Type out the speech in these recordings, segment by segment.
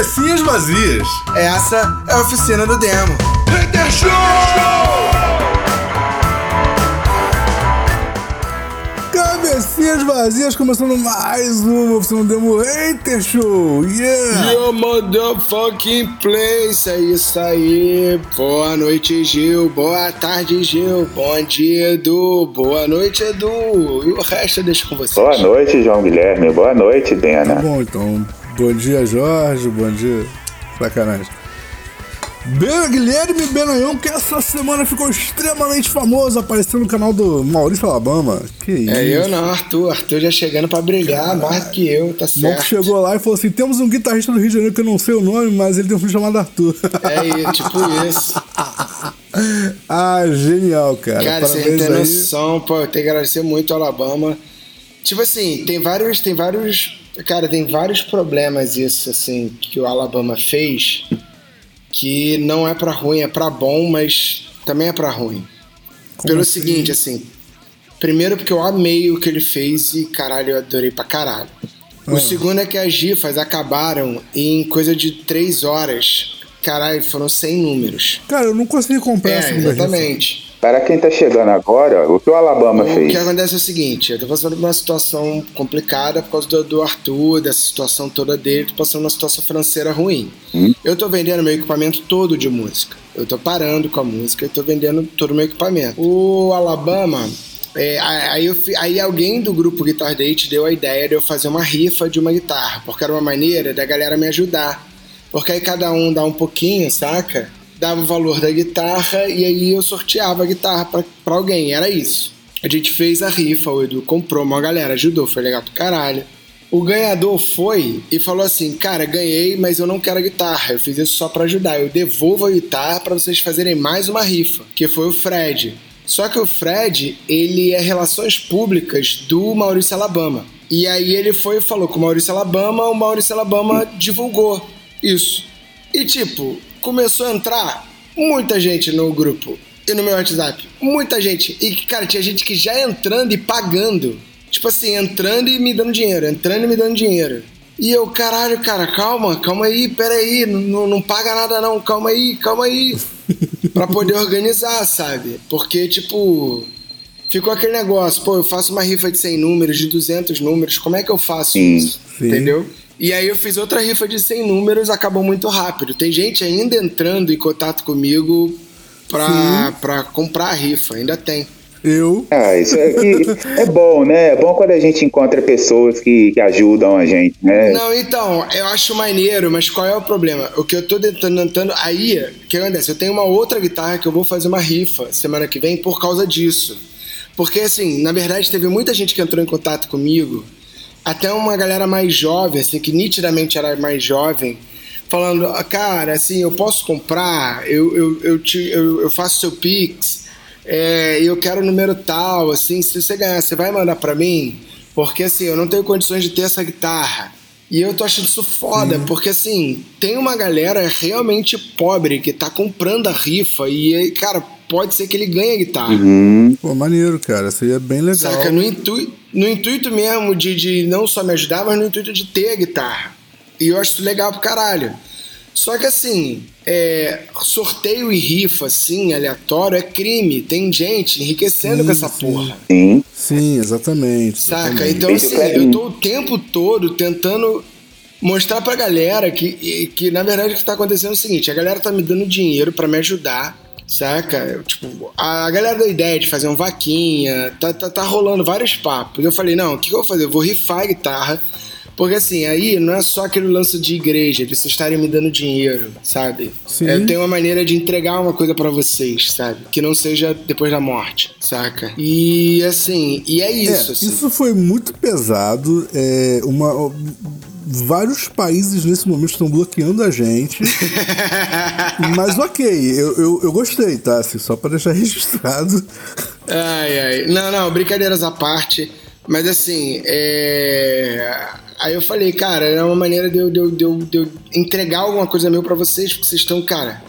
Cabecinhas vazias. Essa é a oficina do demo. Hater Show! Cabecinhas vazias, começando mais uma oficina do demo Hater Show. Yeah! Yo, motherfucking place, é isso aí. Boa noite, Gil. Boa tarde, Gil. Bom dia, Edu. Boa noite, Edu. E o resto eu deixo com vocês. Boa noite, João Guilherme. Boa noite, Tá Dena. bom, então. Bom dia, Jorge. Bom dia. Sacanagem. Guilherme Benaião, que essa semana ficou extremamente famoso, aparecendo no canal do Maurício Alabama. Que isso. É eu não, Arthur. Arthur já chegando pra brilhar, mais do que eu, tá O Monk certo. chegou lá e falou assim: temos um guitarrista do Rio de Janeiro que eu não sei o nome, mas ele tem um filho chamado Arthur. É isso, tipo isso. ah, genial, cara. Cara, você Parabéns tem aí. noção, pô, eu tenho que agradecer muito ao Alabama. Tipo assim, tem vários, tem vários, cara, tem vários problemas isso, assim, que o Alabama fez, que não é pra ruim, é pra bom, mas também é pra ruim. Pelo assim? seguinte, assim, primeiro porque eu amei o que ele fez e, caralho, eu adorei pra caralho. O Ah. segundo é que as gifas acabaram em coisa de três horas. Caralho, foram 100 números. Cara, eu não consegui comprar É, essa rifa. Para quem tá chegando agora, o que o Alabama O fez? que acontece é o seguinte, eu tô passando por uma situação complicada por causa do, do Arthur, dessa situação toda dele, tô passando uma situação financeira ruim. Hum? Eu tô vendendo meu equipamento todo de música. Eu tô parando com a música e tô vendendo todo o meu equipamento. O Alabama, é, aí, eu aí alguém do grupo Guitar Date deu a ideia de eu fazer uma rifa de uma guitarra, porque era uma maneira da galera me ajudar. Porque aí cada um dá um pouquinho, saca? Dava o valor da guitarra e aí eu sorteava a guitarra pra alguém, era isso. A gente fez a rifa, o Edu comprou, uma galera ajudou, foi legal pro caralho. O ganhador foi e falou assim: Cara, ganhei, mas eu não quero a guitarra. Eu fiz isso só pra ajudar. Eu devolvo a guitarra pra vocês fazerem mais uma rifa, que foi o Fred. Só que o Fred, ele é relações públicas do Maurício Alabama. E aí ele foi e falou com o Maurício Alabama, o Maurício Alabama divulgou isso. E tipo, começou a entrar muita gente no grupo e no meu WhatsApp. Muita gente. E, cara, tinha gente que já entrando e pagando. Tipo assim, entrando e me dando dinheiro, entrando e me dando dinheiro. E eu, caralho, cara, calma, calma aí, peraí, não, não paga nada não, calma aí, calma aí. pra poder organizar, sabe? Porque, tipo, ficou aquele negócio, pô, eu faço uma rifa de 100 números, de 200 números, como é que eu faço Sim, isso? sim. Entendeu? E aí eu fiz outra rifa de 100 números, acabou muito rápido. Tem gente ainda entrando em contato comigo pra, pra comprar a rifa, ainda tem. Eu. Ah, isso é, que é bom, né? É bom quando a gente encontra pessoas que, que ajudam a gente, né? Não, então, eu acho maneiro, mas qual é o problema? O que eu tô tentando, tentando aí, o que acontece? Eu tenho uma outra guitarra que eu vou fazer uma rifa semana que vem por causa disso. Porque, assim, na verdade, teve muita gente que entrou em contato comigo, até uma galera mais jovem, assim, que nitidamente era mais jovem, falando, "Ah, cara, assim, eu posso comprar, eu, eu, eu, te, eu, eu faço seu Pix, é, eu quero o número tal, assim, se você ganhar, você vai mandar pra mim? Porque, assim, eu não tenho condições de ter essa guitarra. E eu tô achando isso foda, porque, assim, tem uma galera realmente pobre que tá comprando a rifa e, cara, pode ser que ele ganhe a guitarra. Hum, Pô, maneiro, cara. Isso aí é bem legal. Saca? No, intui no intuito mesmo de, de não só me ajudar, mas no intuito de ter a guitarra. E eu acho isso legal pro caralho. Só que assim, é, sorteio e rifa, assim, aleatório, é crime. Tem gente enriquecendo Sim, com essa sim. porra. sim. Sim, exatamente. Saca? exatamente. Então, assim, eu tô o tempo todo tentando mostrar pra galera que, que na verdade, o que tá acontecendo é o seguinte: a galera tá me dando dinheiro pra me ajudar. Saca? Eu, tipo, a a galera da ideia de fazer um vaquinha, tá, tá, tá rolando vários papos. Eu falei, não, o que, que eu vou fazer? Eu vou rifar a guitarra. Porque assim, aí não é só aquele lance de igreja, de vocês estarem me dando dinheiro, sabe? Sim. Eu tenho uma maneira de entregar uma coisa pra vocês, sabe? Que não seja depois da morte, saca? E assim, e é isso. É, assim. isso foi muito pesado. É, uma, vários países nesse momento estão bloqueando a gente. mas ok, eu, eu, eu gostei, tá? Assim, só pra deixar registrado. Ai, ai. Não, não, brincadeiras à parte. Mas assim, é... Aí eu falei, cara, é uma maneira de eu, de eu, de eu, de eu entregar alguma coisa meu pra vocês, porque vocês estão, cara.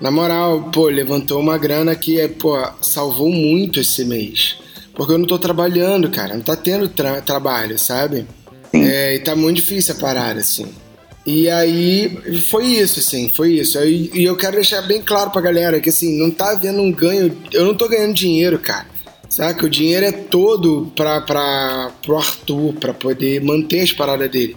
Na moral, pô, levantou uma grana que, é, pô, salvou muito esse mês. Porque eu não tô trabalhando, cara. Não tá tendo tra- trabalho, sabe? É, e tá muito difícil a parada, assim. E aí foi isso, assim, foi isso. E eu quero deixar bem claro pra galera que assim, não tá havendo um ganho. Eu não tô ganhando dinheiro, cara. Saca? O dinheiro é todo pra, pra, pro Arthur, pra poder manter as paradas dele.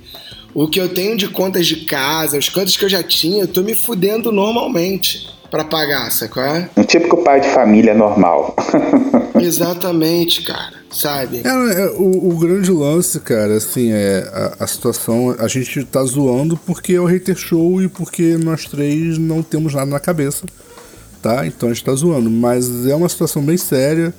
O que eu tenho de contas de casa, os contas que eu já tinha, eu tô me fudendo normalmente pra pagar, sacou? É? Um típico pai de família normal. Exatamente, cara. Sabe? É, é, o, o grande lance, cara, assim, é a, a situação. A gente tá zoando porque é o hater show e porque nós três não temos nada na cabeça, tá? Então a gente tá zoando. Mas é uma situação bem séria.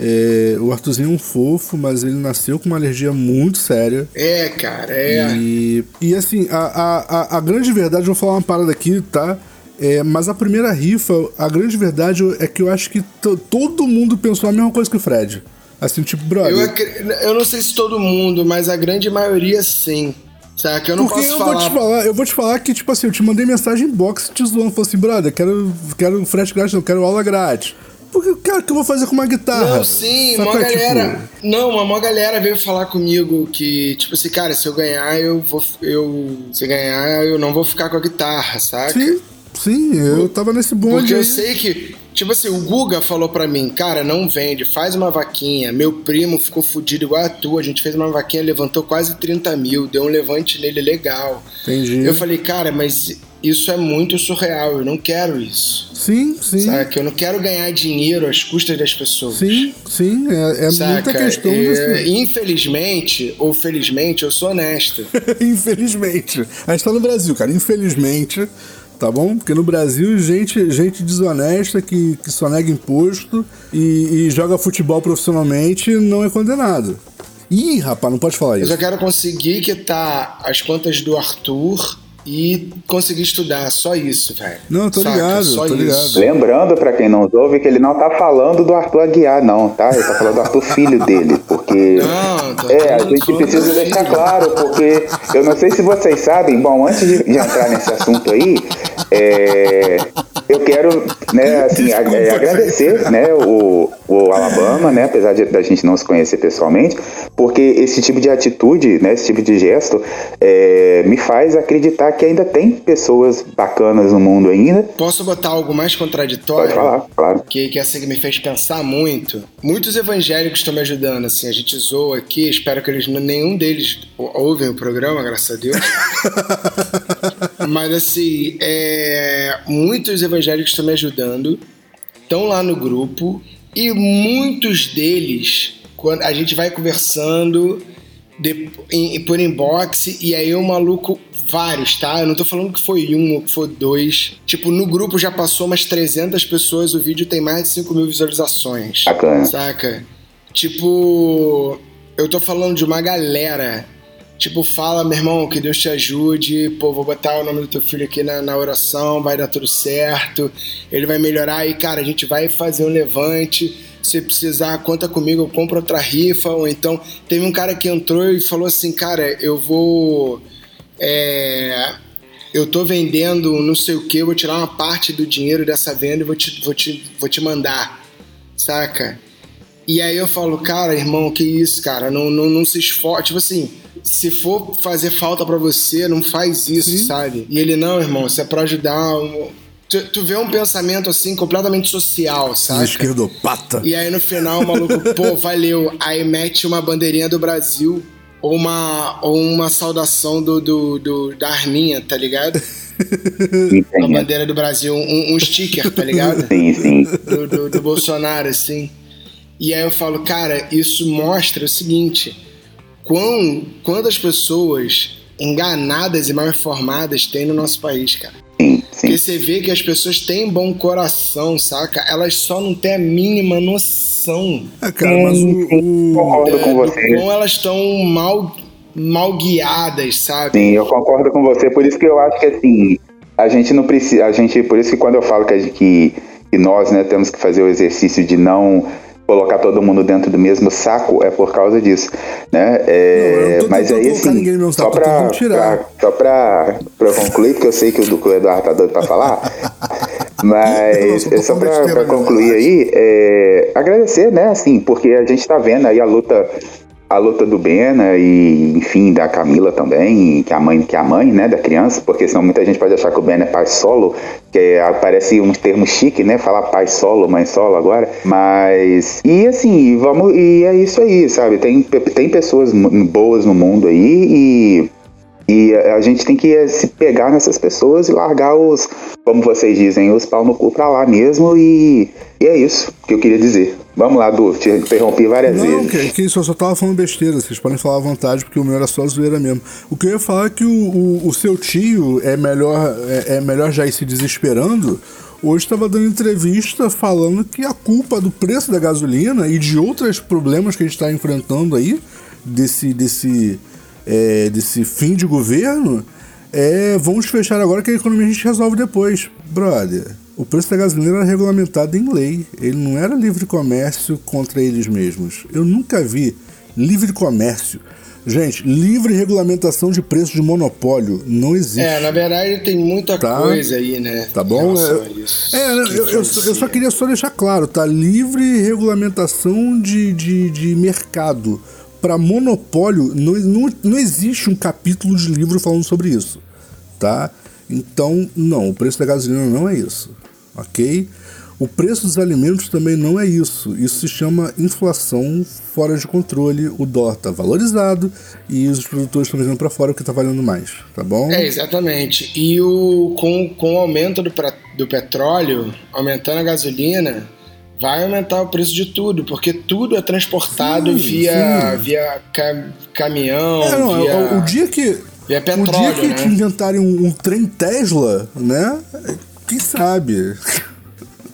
É, o Arthurzinho é um fofo, mas ele nasceu com uma alergia muito séria. É, cara, é. E, e assim, a, a, a, grande verdade, vou falar uma parada aqui, tá? É, mas a primeira rifa, a grande verdade é que eu acho que to- todo mundo pensou a mesma coisa que o Fred. Assim, tipo, brother. Eu, eu não sei se todo mundo, mas a grande maioria sim. Saca? Eu não Porque posso eu falar. vou te falar, eu vou te falar que, tipo assim, eu te mandei mensagem em box te zoando, falei assim, brother, quero, quero frete grátis, não, quero aula grátis. Porque, cara, o que eu vou fazer com uma guitarra? Não, sim, uma tipo, galera. Não, uma maior galera veio falar comigo que, tipo assim, cara, se eu ganhar, eu vou. Eu, se ganhar, eu não vou ficar com a guitarra, saca? sim, sim, eu tava nesse bonde Porque eu aí. sei que, tipo assim, o Guga falou pra mim, cara, não vende, faz uma vaquinha. Meu primo ficou fudido igual a tua. A gente fez uma vaquinha, levantou quase 30 mil, deu um levante nele legal. Entendi. Eu falei, cara, mas isso é muito surreal, eu não quero isso. Sim, sim. Saca? Eu não quero ganhar dinheiro às custas das pessoas. Sim, sim, é, é muita questão É, desse... Infelizmente, ou felizmente, eu sou honesto. Infelizmente. A gente tá no Brasil, cara. Infelizmente, tá bom? Porque no Brasil, gente, gente desonesta que, que só nega imposto e, e joga futebol profissionalmente não é condenado. Ih, rapaz, não pode falar Eu isso. só quero conseguir quitar as contas do Arthur e conseguir estudar. Só isso, velho. Não, eu tô Saca? ligado, Só tô isso. ligado. Lembrando, pra quem não ouve, que ele não tá falando do Arthur Aguiar, não, tá? Ele tá falando do Arthur filho dele, porque... Não, tô É, a gente precisa filho. deixar claro, porque eu não sei se vocês sabem, bom, antes de, de entrar nesse assunto aí, é, eu quero, né, assim, é, agradecer, né, o, o Alabama, né, apesar de, da gente não se conhecer pessoalmente, porque esse tipo de atitude, né, esse tipo de gesto, é, me faz acreditar que ainda tem pessoas bacanas no mundo ainda. Posso botar algo mais contraditório? Pode falar, claro. Que, que que me fez pensar muito. Muitos evangélicos estão me ajudando, assim, a gente zoa aqui, espero que eles, nenhum deles ou- ouvem o programa, graças a Deus. Mas assim, é, muitos evangélicos estão me ajudando, estão lá no grupo, e muitos deles, quando a gente vai conversando de- em- por inbox, e aí o maluco, vários, tá? Eu não tô falando que foi um ou que foi dois. Tipo, no grupo já passou umas 300 pessoas, o vídeo tem mais de 5 mil visualizações. Bacana. Saca? Tipo, eu tô falando de uma galera. Tipo, fala, meu irmão, que Deus te ajude. Pô, vou botar o nome do teu filho aqui na, na oração, vai dar tudo certo. Ele vai melhorar. E, cara, a gente vai fazer um levante. Se precisar, conta comigo, eu compro outra rifa. Ou então, teve um cara que entrou e falou assim: Cara, eu vou. É, eu tô vendendo não sei o que, vou tirar uma parte do dinheiro dessa venda e vou te, vou te, vou te mandar. Saca? E aí eu falo, cara, irmão, que isso, cara? Não, não, não se esforce. Tipo assim, se for fazer falta pra você, não faz isso, sabe? E ele, não, irmão, isso é pra ajudar. um- Tu, tu vê um pensamento assim completamente social, sabe? Esquerdopata. E aí no final o maluco, pô, valeu. Aí mete uma bandeirinha do Brasil ou uma, ou uma saudação do, do, do- da Arminha, tá ligado? Uma Entende? bandeira do Brasil, um, um sticker, tá ligado? Sim, sim. do, do, do Bolsonaro, assim. E aí eu falo, cara, isso mostra o seguinte: quão, quantas pessoas enganadas e mal informadas tem no nosso país, cara. Sim, sim. Porque você vê que as pessoas têm bom coração, saca? Elas só não têm a mínima noção É, cara, mas o. o- Concordo com é, do você. quão elas estão mal, mal guiadas, sabe? Sim, eu concordo com você. Por isso que eu acho que assim, a gente não precisa. A gente, por isso que quando eu falo que, que, que nós né, temos que fazer o exercício de não colocar todo mundo dentro do mesmo saco, é por causa disso. Né? É, Não, mas aí assim, só pra- só pra concluir, porque eu sei que o, que o Eduardo tá doido pra falar. Mas Nossa, é só na concluir aí, é, agradecer, né, assim, porque a gente tá vendo aí a luta a luta do Bena e, enfim, da Camila também, que é a mãe, que é a mãe, né, da criança, porque senão muita gente pode achar que o Bena é pai solo, que é, parece um termo chique, né, falar pai solo, mãe solo agora, mas e assim, vamos e é isso aí, sabe? Tem tem pessoas boas no mundo aí e e a gente tem que eh, se pegar nessas pessoas e largar os, como vocês dizem, os pau no cu pra lá mesmo. E, e é isso que eu queria dizer. Vamos lá, Du, te interrompi várias Não, vezes. Que, que isso, eu só tava falando besteira, vocês podem falar à vontade, porque o meu era só zoeira mesmo. O que eu ia falar é que o, o, o seu tio é melhor, é, é melhor já ir se desesperando. Hoje estava dando entrevista falando que a culpa do preço da gasolina e de outros problemas que a gente está enfrentando aí, desse, desse é, desse fim de governo é vamos fechar agora que a economia a gente resolve depois. Brother, o preço da gasolina era regulamentado em lei. Ele não era livre comércio contra eles mesmos. Eu nunca vi livre comércio. Gente, livre regulamentação de preço de monopólio não existe. É, na verdade tem muita tá? coisa aí, né? Tá bom? É, é eu, eu, eu, só queria só deixar claro, tá? Livre regulamentação de, de, de mercado para monopólio não, não, não existe um capítulo de livro falando sobre isso, tá? Então, não, o preço da gasolina não é isso, ok? O preço dos alimentos também não é isso. Isso se chama inflação fora de controle. O dólar está valorizado e os produtores estão vendendo para fora porque está valendo mais, tá bom? É, exatamente. E o, com, com o aumento do, do petróleo, aumentando a gasolina, vai aumentar o preço de tudo, porque tudo é transportado sim, via, sim. via caminhão. É, não, via, o, o, dia que. Via petróleo, o dia que, né? inventarem um, um, trem Tesla, né? Quem sabe?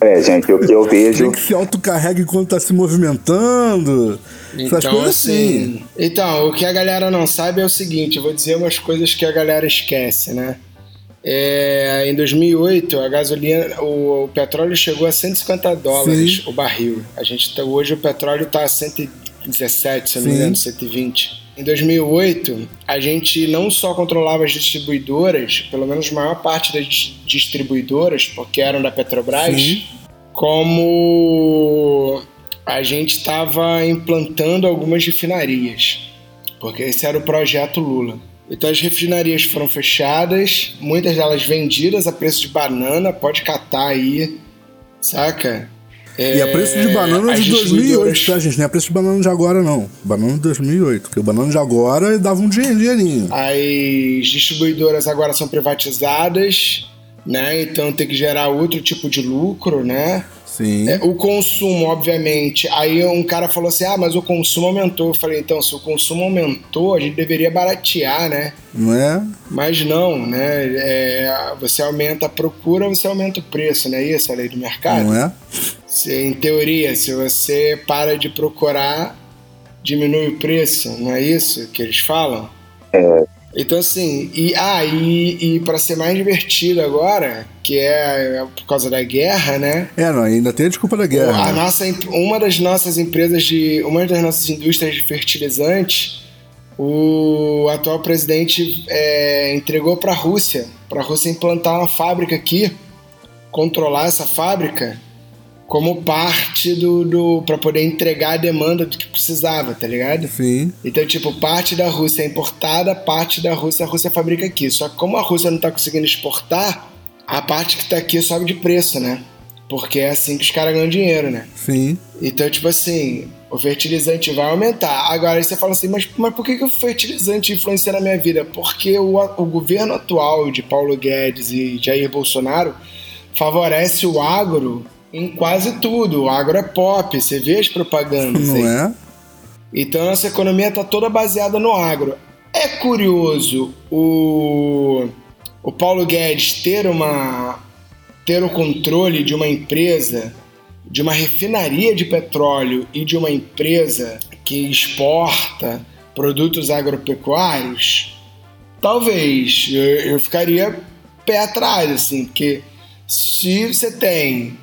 É, gente, o que eu vejo. Tem que se autocarrega enquanto tá se movimentando. Então, essas coisas assim, assim. Então, o que a galera não sabe é o seguinte: eu vou dizer umas coisas que a galera esquece, né? É, em 2008, a gasolina, o, o, petróleo chegou a 150 dólares Sim. o barril. A gente tá, hoje o petróleo está a 117, se não me engano, 120. Em 2008, a gente não só controlava as distribuidoras, pelo menos a maior parte das distribuidoras, porque eram da Petrobras, Sim. como a gente estava implantando algumas refinarias, porque esse era o projeto Lula. Então as refinarias foram fechadas, muitas delas vendidas a preço de banana, pode catar aí, saca? É, e a preço de banana de 2008, tá, gente? Não é preço de banana de agora, não. Banana de 2008. Porque o banana de agora dava um dinheirinho. As distribuidoras agora são privatizadas, né? Então tem que gerar outro tipo de lucro, né? Sim. É, o consumo, obviamente. Aí um cara falou assim: ah, mas o consumo aumentou. Eu falei: então, se o consumo aumentou, a gente deveria baratear, né? Não é? Mas não, né? É, você aumenta a procura, você aumenta o preço, não é isso a lei do mercado? Não é? Se, em teoria, se você para de procurar, diminui o preço, não é isso que eles falam? É, então, assim, e, ah, e, e para ser mais divertido agora, que é, é por causa da guerra, né? É, não, ainda tem a desculpa da guerra. A né? nossa, uma das nossas empresas de. Uma das nossas indústrias de fertilizantes, o atual presidente é, entregou para a Rússia, para a Rússia implantar uma fábrica aqui, controlar essa fábrica como parte do, do para poder entregar a demanda do que precisava, tá ligado? Sim. Então, tipo, parte da Rússia é importada, parte da Rússia a Rússia fabrica aqui. Só que como a Rússia não tá conseguindo exportar, a parte que tá aqui sobe de preço, né? Porque é assim que os caras ganham dinheiro, né? Sim. Então, tipo assim, o fertilizante vai aumentar. Agora aí você fala assim, mas, mas por que, que o fertilizante influencia na minha vida? Porque o, o governo atual de Paulo Guedes e Jair Bolsonaro favorece o agro em quase tudo. O agro é pop, você vê as propagandas. Não aí. é? Então a nossa economia está toda baseada no agro. É curioso o, o Paulo Guedes ter uma ter o controle de uma empresa, de uma refinaria de petróleo e de uma empresa que exporta produtos agropecuários, talvez eu, eu ficaria pé atrás, assim, porque se você tem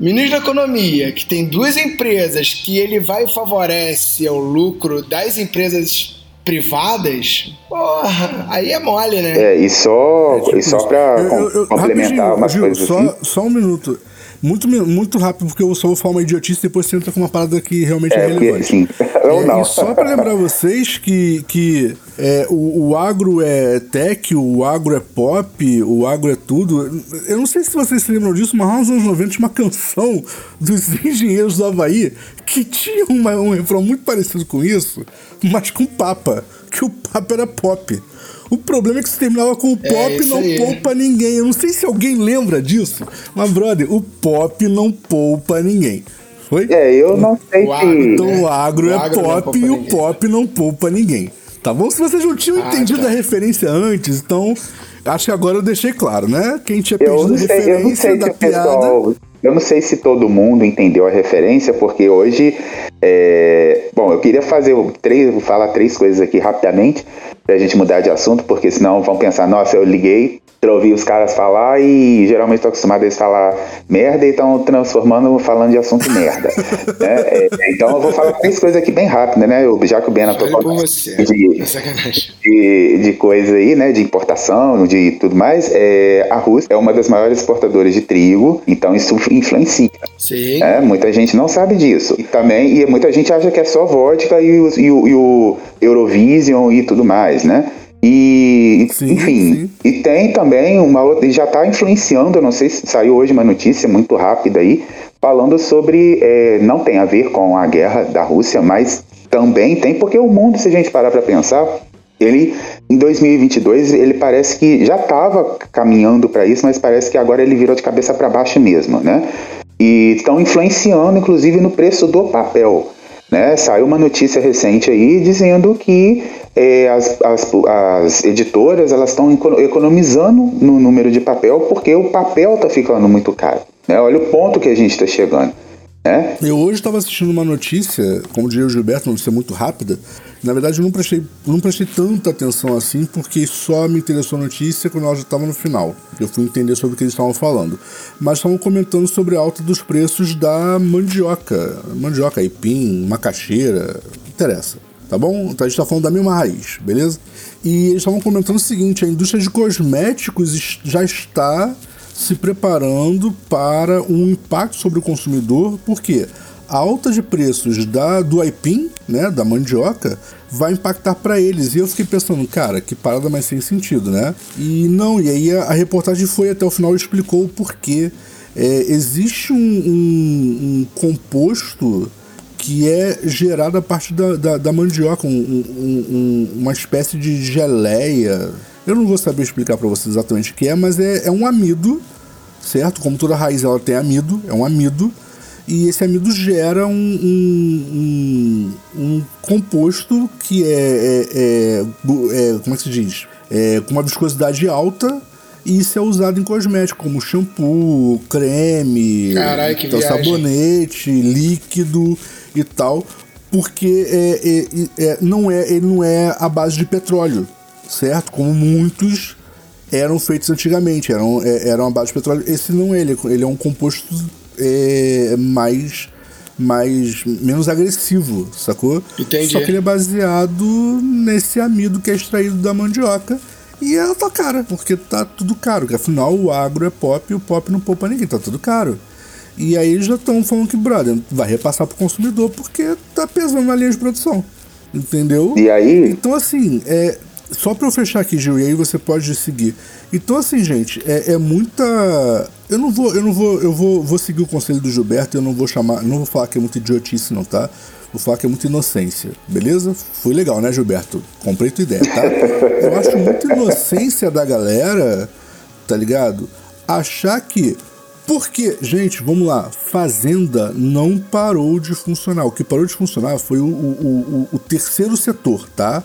Ministro da Economia, que tem duas empresas que ele vai e favorece o lucro das empresas privadas, porra, aí é mole, né? É, e só, é, tipo, e só pra eu, eu, complementar umas Gil, coisas só, assim. Só um minuto. Muito, muito rápido, porque eu só vou falar uma idiotice e depois você entra com uma parada que realmente é, É, relevante. sim. Ou É, não. E só pra lembrar vocês que, que é, o, o agro é tech, o agro é pop, o agro é tudo. Eu não sei se vocês se lembram disso, mas lá nos anos 90 tinha uma canção dos engenheiros do Havaí que tinha uma- um refrão muito parecido com isso, mas com papa, que o papa era pop. O problema é que se terminava com o pop isso não aí. poupa ninguém. Eu não sei se alguém lembra disso, mas, brother, o pop não poupa ninguém. Foi? É, eu não sei O agro, se. Então o agro O é agro pop e o ninguém. pop não poupa ninguém. Tá bom? Se vocês não tinham Ah, entendido tá. a referência antes, então acho que agora eu deixei claro, né? Quem tinha Eu perdido não a sei, eu não referência sei se da piada. pessoal. Eu não sei se todo mundo entendeu a referência, porque hoje. é, bom, eu queria fazer o- três, vou falar três coisas aqui rapidamente, pra gente mudar de assunto, porque senão vão pensar, nossa, eu liguei pra ouvir os caras falar e geralmente estou acostumado a eles falar merda e estão transformando falando de assunto merda. né? É, então eu vou falar três coisas aqui bem rápidas, né? Eu- Já que o Bena tocou você. de, É sacanagem. de, de coisa aí, né, de importação, de tudo mais, é, a Rússia é uma das maiores exportadoras de trigo, então isso influencia. Sim. né? Muita gente não sabe disso. E também, e muita gente acha que é só vodka e o, e o, e o Eurovision e tudo mais, né? E, Sim, enfim, sim. e tem também uma outra, e já está influenciando, eu não sei se saiu hoje uma notícia muito rápida aí, falando sobre, é, não tem a ver com a guerra da Rússia, mas também tem, porque o mundo, se a gente parar para pensar, ele em 2022 ele parece que já estava caminhando para isso, mas parece que agora ele virou de cabeça para baixo mesmo, né? E estão influenciando, inclusive, no preço do papel. Né? Saiu uma notícia recente aí dizendo que eh, as, as, as editoras elas estão eco- economizando no número de papel porque o papel está ficando muito caro. Né? Olha o ponto que a gente está chegando. Né? Eu hoje estava assistindo uma notícia, como diria o Gilberto, uma notícia muito rápida. Na verdade, eu não prestei, não prestei tanta atenção assim, porque só me interessou a notícia quando ela já estava no final. Eu fui entender sobre o que eles estavam falando. Mas estavam comentando sobre a alta dos preços da mandioca. Mandioca, aipim, macaxeira, não interessa. Tá bom? Então a gente tá falando da mesma raiz, beleza? E eles estavam comentando o seguinte: a indústria de cosméticos já está se preparando para um impacto sobre o consumidor, porque a alta de preços da, do aipim, né, da mandioca, vai impactar para eles. E eu fiquei pensando, cara, que parada mais sem sentido, né? E não, e aí a, a reportagem foi até o final e explicou o porquê. É, existe um, um- um composto que é gerado a partir da, da, da mandioca, um- um- um- uma espécie de geleia. Eu não vou saber explicar para vocês exatamente o que é, mas é, é um amido, certo? Como toda raiz ela tem amido, é um amido, e esse amido gera um, um, um- um composto que é, é- é- é- Como é que se diz? É, com uma viscosidade alta. E isso é usado em cosméticos, como shampoo, creme, Carai, então, sabonete, líquido e tal, porque é, é- é- não é, ele não é a base de petróleo, certo? Como muitos eram feitos antigamente, eram, é, eram a base de petróleo. Esse não é, ele, é- ele é um composto é, mais, mais menos agressivo, sacou? Entendi. Só que ele é baseado nesse amido que é extraído da mandioca. E ela tá cara, porque tá tudo caro. Que afinal o agro é pop e o pop não poupa ninguém, tá tudo caro. E aí eles já estão falando que, brother, vai repassar pro consumidor porque tá pesando na linha de produção. Entendeu? E aí, Então, assim, é, só pra eu fechar aqui, Gil, e aí você pode seguir. Então, assim, gente, é, é muita. Eu não vou, eu não vou, eu vou, vou seguir o conselho do Gilberto, eu não vou chamar, não vou falar que é muita idiotice, não, tá? Vou falar que é muita inocência, beleza? Foi legal, né, Gilberto? Comprei tua ideia, tá? Eu acho muita inocência da galera, tá ligado? Achar que. Porque, gente, vamos lá, Fazenda não parou de funcionar. O que parou de funcionar foi o, o, o, o terceiro setor, tá?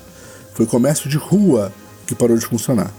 Foi o comércio de rua que parou de funcionar,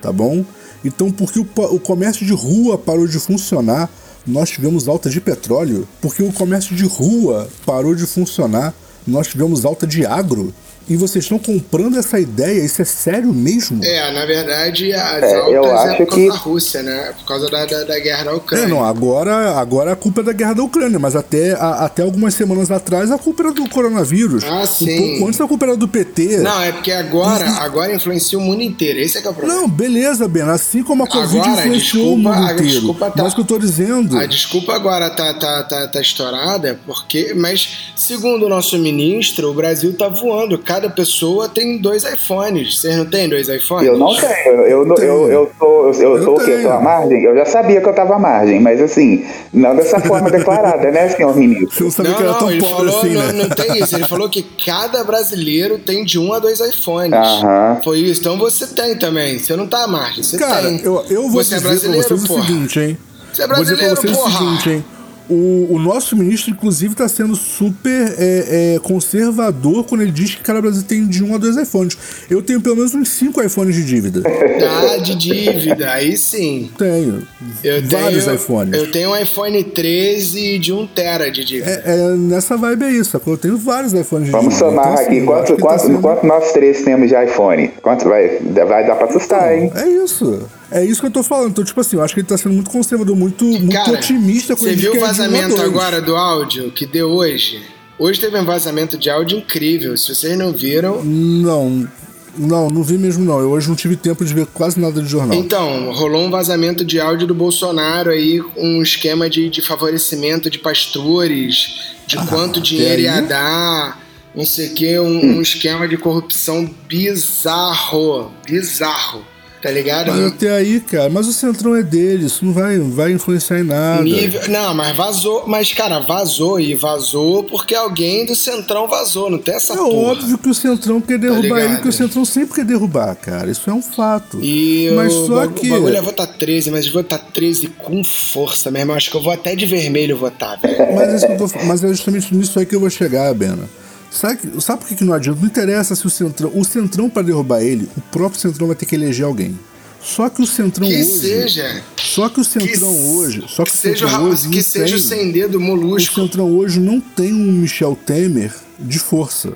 tá bom? Então, porque o, comércio de rua parou de funcionar, nós tivemos alta de petróleo. Porque o comércio de rua parou de funcionar, nós tivemos alta de agro. E vocês estão comprando essa ideia? Isso é sério mesmo? É, na verdade, as É, altas eu é acho por causa que- da Rússia, né? Por causa da, da, da guerra da É, Ucrânia. não, agora, agora a culpa é da guerra da Ucrânia, mas até, a- até algumas semanas atrás a culpa era do coronavírus. Ah, Um sim. pouco antes a culpa era do PT. Não, é porque agora, agora influencia o mundo inteiro. Esse é que é o problema. Não, beleza, Ben. Assim como a Covid Agora, influenciou o desculpa, mundo a inteiro. desculpa tá- Mas o que eu tô dizendo. A desculpa agora tá, tá, tá, tá estourada, porque, mas segundo o nosso ministro, o Brasil tá voando. Cada pessoa tem dois iPhones. Vocês não têm dois iPhones? Eu não tenho, eu, eu, eu, eu tô, eu, eu Eu tô o quê? Eu tô tenho. à margem? Eu já sabia que eu tava à margem, mas assim, não dessa forma declarada, né, senhor ministro? Você não sabia Não, que era não, tão ele pobre falou, assim, não, né? não tem isso. Ele falou que cada brasileiro tem de um a dois iPhones. Aham. Foi isso. Então você tem também. Você não tá à margem. Você Cara, tem. eu, eu vou você é dizer pra brasileiro, vocês porra. o seguinte, hein? Você é vou dizer pra brasileiro, vocês porra. o seguinte, hein? O, o nosso ministro, inclusive, está sendo super é, é, conservador quando ele diz que cada Brasil tem de um a dois iPhones. Eu tenho pelo menos uns cinco iPhones de dívida. Tá de dívida. Aí sim. tenho. Eu vários tenho, iPhones. Eu tenho um iPhone 13 de 1 tera de dívida. É, é, nessa vibe é isso. sacou? Eu tenho vários iPhones de Vamos dívida. somar Então, assim, aqui, eu quanto, tá quanto, sendo- quanto nós três temos de iPhone? Quanto vai, vai dar pra assustar, hein? É isso. É isso que eu tô falando. Então, tipo assim, eu acho que ele tá sendo muito conservador, muito, muito Cara, otimista com Você viu o vazamento agora do áudio que deu hoje? Hoje teve um vazamento de áudio incrível. Se vocês não viram. Não, não, não vi mesmo não. Eu hoje não tive tempo de ver quase nada de jornal. Então, rolou um vazamento de áudio do Bolsonaro aí, um esquema de, de favorecimento de pastores, de quanto dinheiro ia dar, não sei o que, um, um esquema de corrupção bizarro. Bizarro. Tá ligado? Mas até aí, cara, mas o Centrão é dele, isso não vai, vai influenciar em nada. Nível- Não, mas vazou. Mas, cara, vazou e vazou porque alguém do Centrão vazou. Não tem essa É porra. óbvio que o Centrão quer derrubar ligado? ele, porque o Centrão sempre quer derrubar, cara. Isso é um fato. E mas o só que. o bagulho é votar 13, mas votar 13 com força, meu irmão. Acho que eu vou até de vermelho votar, velho. Mas, é isso que eu tô- mas é justamente nisso aí que eu vou chegar, Bena. Sabe, que- sabe por que, que não adianta? Não interessa se o Centrão. O Centrão, para derrubar ele, o próprio Centrão vai ter que eleger alguém. Só que o Centrão Que hoje. seja. Só que o Que, Centrão hoje. Só que, que o seja, o Centrão hoje que seja o tem, sem dedo O molusco. Centrão hoje não tem um Michel Temer de força.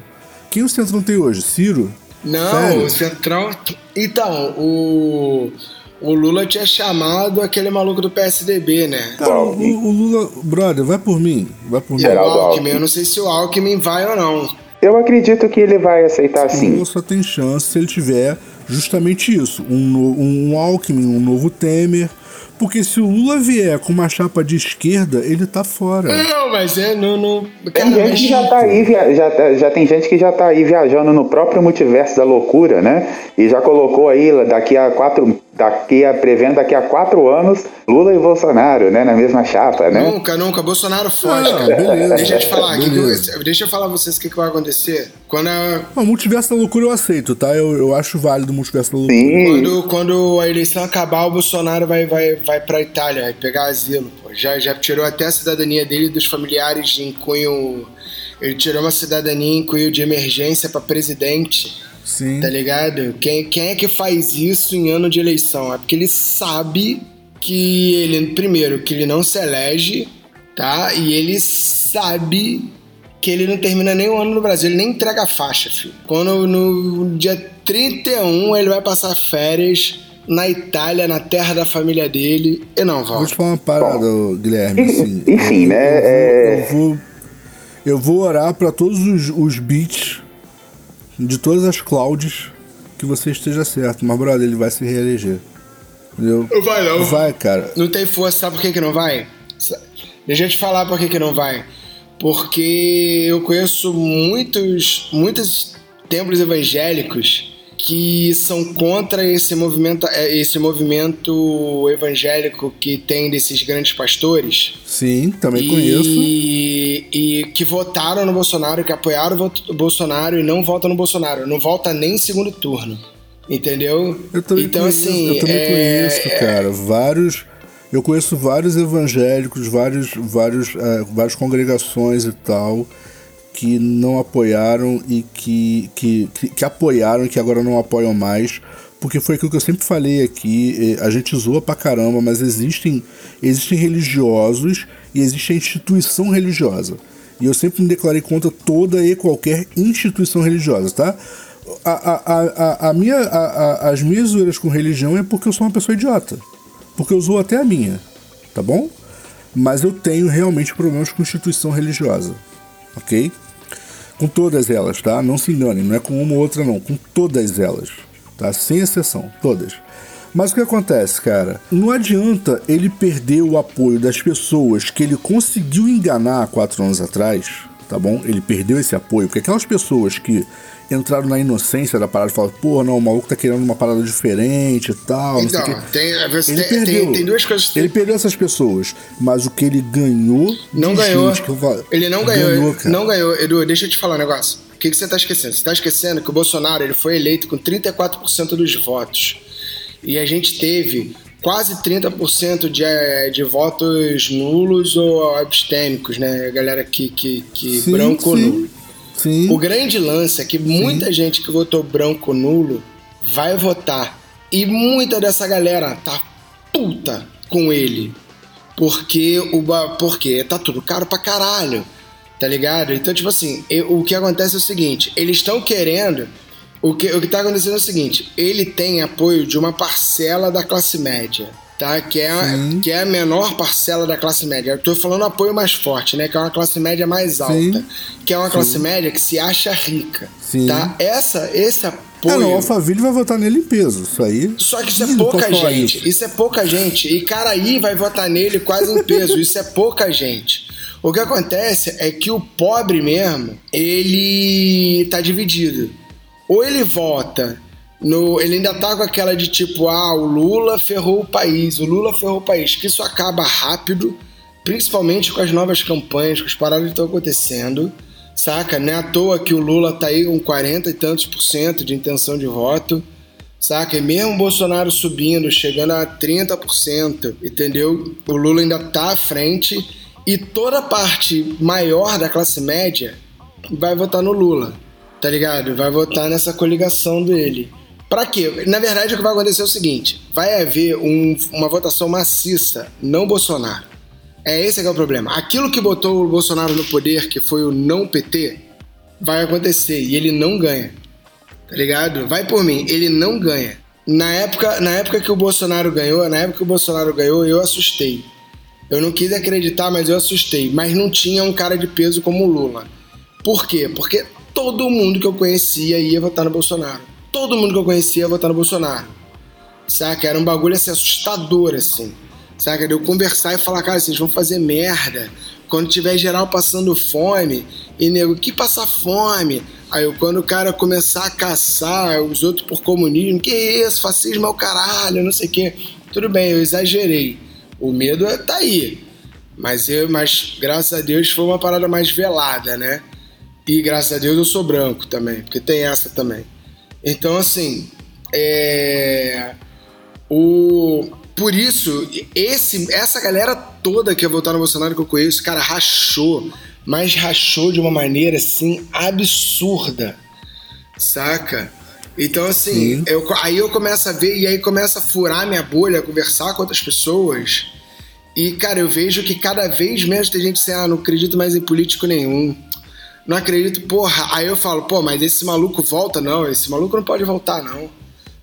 Quem o Centrão tem hoje? Ciro? Não, Sério? o Centrão. Então, o. O Lula tinha chamado aquele maluco do PSDB, né? Cara, o, o Lula. Brother, vai por mim. Vai por mim. É o Geraldo Alckmin. Alckmin. Eu não sei se o Alckmin vai ou não. Eu acredito que ele vai aceitar O sim. Lula só tem chance se ele tiver justamente isso: um, um Alckmin, um novo Temer. Porque se o Lula vier com uma chapa de esquerda, ele tá fora. Não, mas é. Não, não, Tem gente que já tá aí, via- já, tá- já tem gente que já tá aí viajando no próprio multiverso da loucura, né? E já colocou aí daqui a quatro, daqui a prevendo daqui a quatro anos Lula e Bolsonaro, né? Na mesma chapa, né? Nunca, nunca. Bolsonaro foge, Ah, cara. beleza. Deixa eu te falar, que que deixa eu falar pra vocês o que, que vai acontecer. Quando a, O multiverso da loucura eu aceito, tá? Eu, eu acho válido o multiverso da loucura. Sim. Quando, quando a eleição acabar, o Bolsonaro vai, vai, vai pra Itália, vai pegar asilo. Pô. Já, já tirou até a cidadania dele e dos familiares em cunho. Ele tirou uma cidadania em cunho de emergência pra presidente, Sim. tá ligado? Quem, quem é que faz isso em ano de eleição? É porque ele sabe que ele, primeiro, que ele não se elege, tá? E ele sabe que ele não termina nem o ano no Brasil, ele nem entrega a faixa, filho. Quando no dia 31 ele vai passar férias na Itália, na terra da família dele, e não Vou volta. te falar uma parada, ô, Guilherme. Assim, Enfim, né, Eu vou, é- eu vou, eu vou orar pra todos os, os beats de todas as clouds que você esteja certo. Mas, brother, ele vai se reeleger. Entendeu? Não vai não. Vai, cara. Não tem força, sabe por que, que não vai? Deixa eu te falar por que, que não vai. Porque eu conheço muitos, muitos templos evangélicos que são contra esse movimento, eh, esse movimento evangélico que tem desses grandes pastores. Sim, também e, conheço. E que votaram no Bolsonaro, que apoiaram o Bolsonaro e não votam no Bolsonaro. Não vota nem em segundo turno. Entendeu? Eu também então, conheço, assim. eu também é- conheço, cara. Vários. Eu conheço vários evangélicos, vários, vários, eh, várias congregações e tal, que não apoiaram e que, que, que, que apoiaram e que agora não apoiam mais. Porque foi aquilo que eu sempre falei aqui, eh, a gente zoa pra caramba, mas existem, existem religiosos e existe a instituição religiosa. E eu sempre me declarei contra toda e qualquer instituição religiosa, tá? A, a, a, a minha, a, as minhas zoeiras com religião é porque eu sou uma pessoa idiota. Porque eu zoo até a minha, tá bom? Mas eu tenho realmente problemas com instituição religiosa, ok? Com todas elas, tá? Não se enganem, não é com uma ou outra, não. Com todas elas, tá? Sem exceção, todas. Mas o que acontece, cara? Não adianta ele perder o apoio das pessoas que ele conseguiu enganar há quatro anos atrás, tá bom? Ele perdeu esse apoio, porque aquelas pessoas que entraram na inocência da parada e falaram, pô, não, o maluco tá querendo uma parada diferente e tal. Então, tem, Ele tem, perdeu. tem, tem duas coisas. Ele perdeu essas pessoas, mas o que ele ganhou. Não ganhou. falo- Ele não ganhou. Ganhou, cara. não ganhou. Edu, deixa eu te falar um negócio. O que, que você tá esquecendo? Você tá esquecendo que o Bolsonaro ele foi eleito com 34% dos votos. E a gente teve quase 30% de, eh, de votos nulos ou abstêmicos, né? A galera que, que, que Sim, branco sim. nulo. Sim. O grande lance é que muita gente que votou branco nulo vai votar. E muita dessa galera tá puta com ele. Porque o porque tá tudo caro pra caralho. Tá ligado? Então, tipo assim, eu- o que acontece é o seguinte: eles estão querendo. O que, o que tá acontecendo é o seguinte: ele tem apoio de uma parcela da classe média. Tá? Que, é, a- que é a menor parcela da classe média. Eu tô falando apoio mais forte, né? Que é uma classe média mais alta. Sim. Que é uma classe média que se acha rica. Sim. Tá? Essa, esse Ah, apoio. não, o Alphaville vai votar nele em peso. Isso aí. Só que isso é pouca gente. isso. Isso. é pouca gente. E Caraí vai votar nele quase em peso. Isso é pouca gente. O que acontece é que o pobre mesmo, ele tá dividido. Ou ele vota no. Ele ainda tá com aquela de tipo, ah, o Lula ferrou o país, o Lula ferrou o país. Que isso acaba rápido, principalmente com as novas campanhas, com as paradas que estão acontecendo. Saca? Não é à toa que o Lula tá aí com 40 e tantos por cento de intenção de voto saca? E mesmo o Bolsonaro subindo, chegando a 30%, entendeu? O Lula ainda tá à frente e toda a parte maior da classe média vai votar no Lula, tá ligado? Vai votar nessa coligação dele. Pra quê? Na verdade, o que vai acontecer é o seguinte: vai haver um- uma votação maciça, não Bolsonaro. É esse que é o problema. Aquilo que botou o Bolsonaro no poder, que foi o não PT, vai acontecer e ele não ganha tá ligado? Vai por mim, ele não ganha. Na época, na época que o Bolsonaro ganhou, na época que o Bolsonaro ganhou, eu assustei. Eu não quis acreditar, mas eu assustei. Mas não tinha um cara de peso como o Lula. Por quê? Porque todo mundo que eu conhecia ia votar no Bolsonaro. Todo mundo que eu conhecia ia votar no Bolsonaro. Saca? Era um bagulho assim, assustador, assim. Saca? De eu conversar e falar, cara, vocês vão fazer merda. Quando tiver geral passando fome, e nego, que passar fome? Aí quando o cara começar a caçar os outros por comunismo, que isso, fascismo é o caralho, não sei o quê. Tudo bem, eu exagerei. O medo é- tá aí. Mas, eu, mas graças a Deus foi uma parada mais velada, né? E graças a Deus eu sou branco também, porque tem essa também. Então, assim, é. O... Por isso, esse, essa galera toda que ia votar no Bolsonaro que eu conheço, cara, rachou. Mas rachou de uma maneira, assim, absurda. Saca? Então, assim, Sim. eu, aí eu começo a ver, e aí começa a furar minha bolha, conversar com outras pessoas. E, cara, eu vejo que cada vez menos tem gente assim, ah, não acredito mais em político nenhum. Não acredito, porra. Aí eu falo, pô, mas esse maluco volta? Não, esse maluco não pode voltar, não.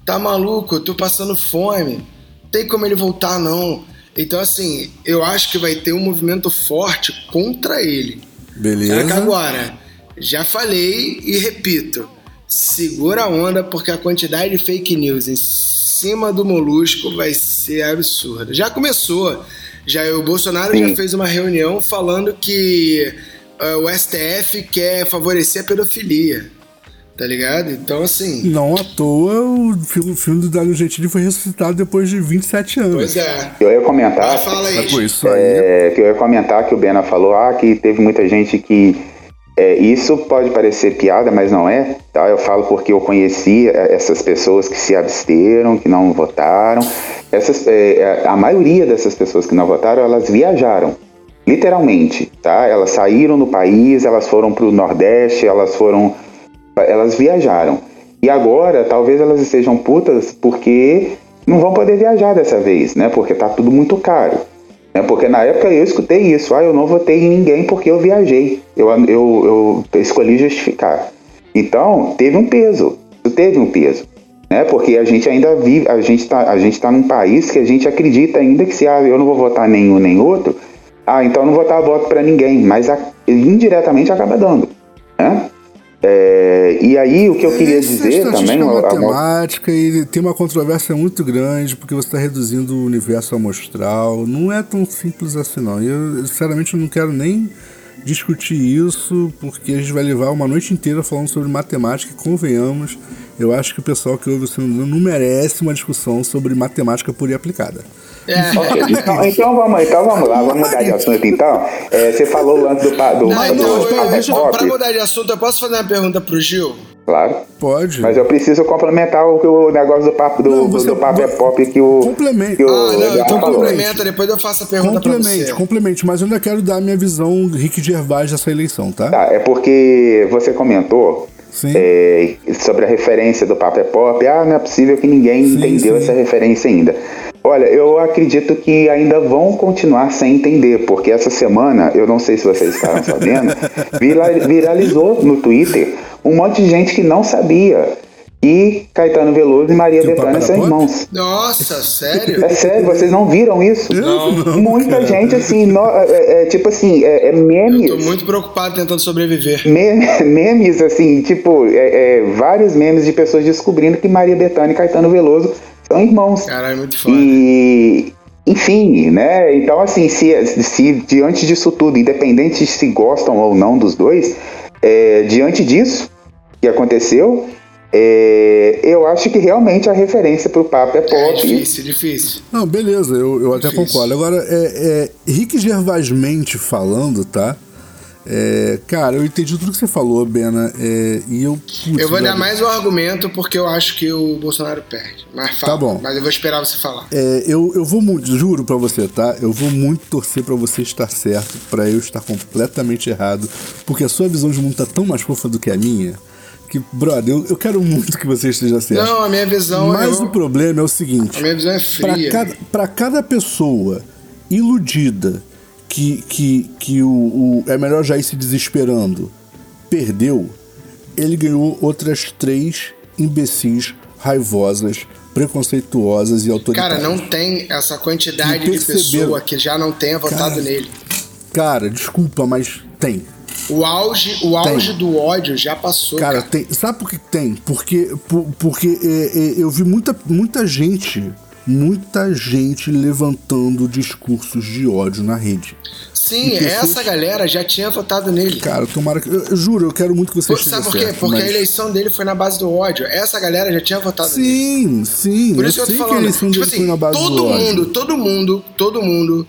Tá maluco, eu tô passando fome. Tem como ele voltar, não. Então, assim, eu acho que vai ter um movimento forte contra ele. Beleza. Saca agora, já falei e repito, segura a onda porque a quantidade de fake news em cima do molusco vai ser absurda. Já começou, já o Bolsonaro já Sim. fez uma reunião falando que o STF quer favorecer a pedofilia, tá ligado? Então assim, Não à toa o filme, o filme do Danilo Gentili foi ressuscitado depois de 27 anos. pois é. Eu ia comentar. Ah, fala aí. Sacou isso aí? É, que eu ia comentar que o Bena falou ah, que teve muita gente que. é, isso pode parecer piada, mas não é. Tá? Eu falo porque eu conheci é, essas pessoas que se absteram, que não votaram. Essas, é, é, a maioria dessas pessoas que não votaram, elas viajaram. Literalmente, tá? Elas saíram do país, elas foram para o Nordeste, elas foram. Elas viajaram. E agora, talvez elas estejam putas porque não vão poder viajar dessa vez, né? Porque tá tudo muito caro. Né? Porque na época eu escutei isso, ah, eu não votei em ninguém porque eu viajei. Eu, eu, eu escolhi justificar. Então, teve um peso. Teve um peso. Né? Porque a gente ainda vive, a gente está a gente tá num país que a gente acredita ainda que se ah, eu não vou votar nenhum nem outro, ah, então não vou dar voto para ninguém, mas a, indiretamente acaba dando. Né? É, e aí o que eu queria Essa dizer também. É matemática e tem uma controvérsia muito grande porque você está reduzindo o universo amostral. Não é tão simples assim, não. Eu, sinceramente, não quero nem discutir isso porque a gente vai levar uma noite inteira falando sobre matemática e convenhamos, eu acho que o pessoal que ouve o não merece uma discussão sobre matemática pura e aplicada. É. Então, então, vamos, então vamos lá, vamos mudar de assunto então. É, você falou lance do, do, não, do, então, do, eu, Para mudar de assunto, eu posso fazer uma pergunta pro Gil? Claro. Pode. Mas eu preciso complementar o, o negócio do papo do, não, você, do papo é pop que o. Complemente. Que o ah, não, então complementa, depois eu faço a pergunta complemente, pra você. Complemente, mas eu ainda quero dar a minha visão Rick Gervais dessa eleição, tá? Tá, é porque você comentou é, sobre a referência do Papo é Pop. Ah, não é possível que ninguém sim, entendeu sim. essa referência ainda. Olha, eu acredito que ainda vão continuar sem entender, porque essa semana, eu não sei se vocês estavam sabendo, viralizou no Twitter um monte de gente que não sabia. E Caetano Veloso e Maria Bethânia são irmãos. Nossa, sério? É sério, vocês não viram isso? Não. Muita cara. gente, assim, no, é, é, tipo assim, é, é, memes. Eu tô muito preocupado tentando sobreviver. Me, memes, assim, tipo, é, é, vários memes de pessoas descobrindo que Maria Bethânia e Caetano Veloso são irmãos. Caralho, muito foda. E. Enfim, né? Então, assim, se, se diante disso tudo, independente se gostam ou não dos dois, é, diante disso que aconteceu, é, eu acho que realmente a referência pro papo é pop. É difícil, difícil. Não, beleza, eu, eu até concordo. Agora, é, é, Rick Gervaismente falando, tá? É, cara, eu entendi tudo que você falou, Bena, é, e eu. Putz, eu vou dar mais um argumento porque eu acho que o Bolsonaro perde. Mas fala, tá bom. Mas eu vou esperar você falar. É, eu, eu vou muito, juro pra você, tá? Eu vou muito torcer pra você estar certo, pra eu estar completamente errado, porque a sua visão de mundo tá tão mais fofa do que a minha. Que, brother, eu, eu quero muito que você esteja certo. Não, a minha visão Mas eu... o problema é o seguinte: a minha visão é fria. Pra cada, pra cada pessoa iludida que, que, que o, o é melhor já ir se desesperando perdeu, ele ganhou outras três imbecis raivosas, preconceituosas e autoritárias. Cara, não tem essa quantidade de pessoa que já não tenha votado cara, nele. Cara, desculpa, mas tem. O auge, o auge do ódio já passou. Cara, cara, tem. Sabe por que tem? Porque, por, porque é, é, eu vi muita, muita gente muita gente levantando discursos de ódio na rede. Sim, pessoas... essa galera já tinha votado nele. Cara, tomara que. Eu, eu juro, eu quero muito que você Pô, Sabe por quê? Certo, Porque mas... a eleição dele foi na base do ódio. Essa galera já tinha votado sim, nele. Sim, sim. Por isso eu, eu tô falando. tipo assim, todo mundo, todo mundo, todo mundo,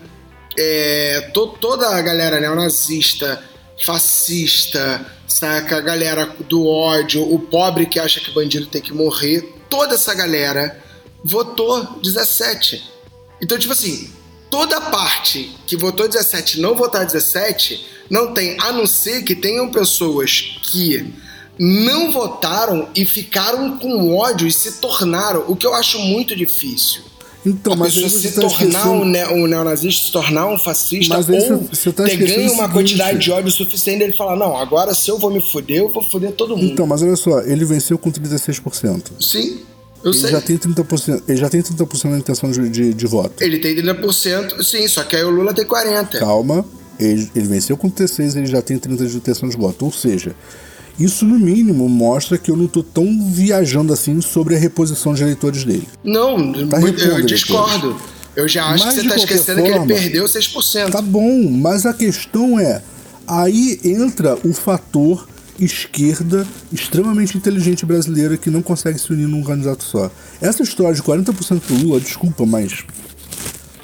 é, to, toda a galera neonazista, fascista, saca? A galera do ódio, o pobre que acha que bandido tem que morrer, toda essa galera votou 17. Então, tipo assim, toda parte que votou 17 não votar 17 não tem, a não ser que tenham pessoas que não votaram e ficaram com ódio e se tornaram, o que eu acho muito difícil. Então, a mas pessoa se tá tornar esquecendo... um, ne um, neonazista, se tornar um fascista, mas ou você tá ter ganho uma quantidade de ódio suficiente dele falar, não, agora se eu vou me fuder, eu vou fuder todo mundo. Então, mas olha só, ele venceu com 36%. Sim. Eu ele sei. já tem 30%, ele já tem 30% da intenção de, de, de, voto. Ele tem 30%, sim, só que aí o Lula tem 40%. Calma, ele, ele venceu com 36%, ele já tem 30% de intenção de voto. Ou seja, isso no mínimo mostra que eu não tô tão viajando assim sobre a reposição de eleitores dele. Não, tá eu discordo. Eleitores. Eu já acho mas, que você tá esquecendo forma, que ele perdeu 6%. Tá bom, mas a questão é, aí entra o fator esquerda extremamente inteligente brasileira que não consegue se unir num candidato só. Essa história de 40% do Lula, desculpa, mas.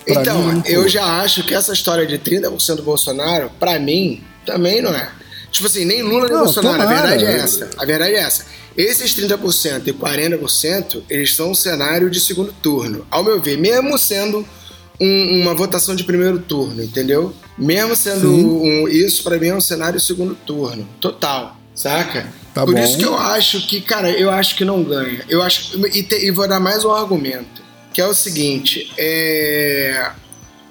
Então, eu já acho que essa história de 30% do Bolsonaro, para mim, também não é. Tipo assim, nem Lula nem não, Bolsonaro, tomara. a verdade é essa. A verdade é essa. Esses 30% e 40%, eles são um cenário de segundo turno. Ao meu ver, mesmo sendo um, uma votação de primeiro turno, entendeu? Mesmo sendo um, isso, para mim, é um cenário de segundo turno. Total. Saca? Tá Por bom. isso que eu acho que, cara, eu acho que não ganha. Eu acho. E, te, e vou dar mais um argumento. Que é o seguinte: é.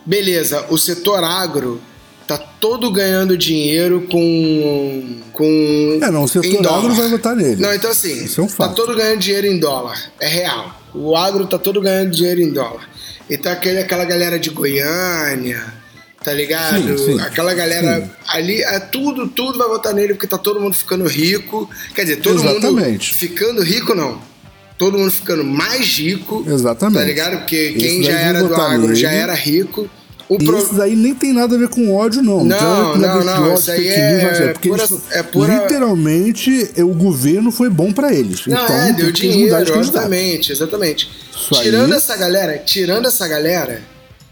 beleza, o setor agro tá todo ganhando dinheiro com. com É, não, o setor em dólar. agro vai votar nele. Não, então assim, Isso é um tá todo ganhando dinheiro em dólar. É real. O agro tá todo ganhando dinheiro em dólar. Então aquele, aquela galera de Goiânia, tá ligado? Sim, sim, aquela galera sim. ali, é tudo, tudo vai votar nele porque tá todo mundo ficando rico. Quer dizer, todo Exatamente. mundo ficando rico não. Todo mundo ficando mais rico. Exatamente. Tá ligado? Porque quem Esses já daí era do agro já nele. era rico. O E pro- isso aí nem tem nada a ver com ódio, não. Não, Então, esse não, de não, ódio, isso aí news, é porque pura- eles- é pura- Literalmente, o governo foi bom pra eles. Não, então, é, deu dinheiro, exatamente, exatamente. Isso aí. tirando essa galera, tirando essa galera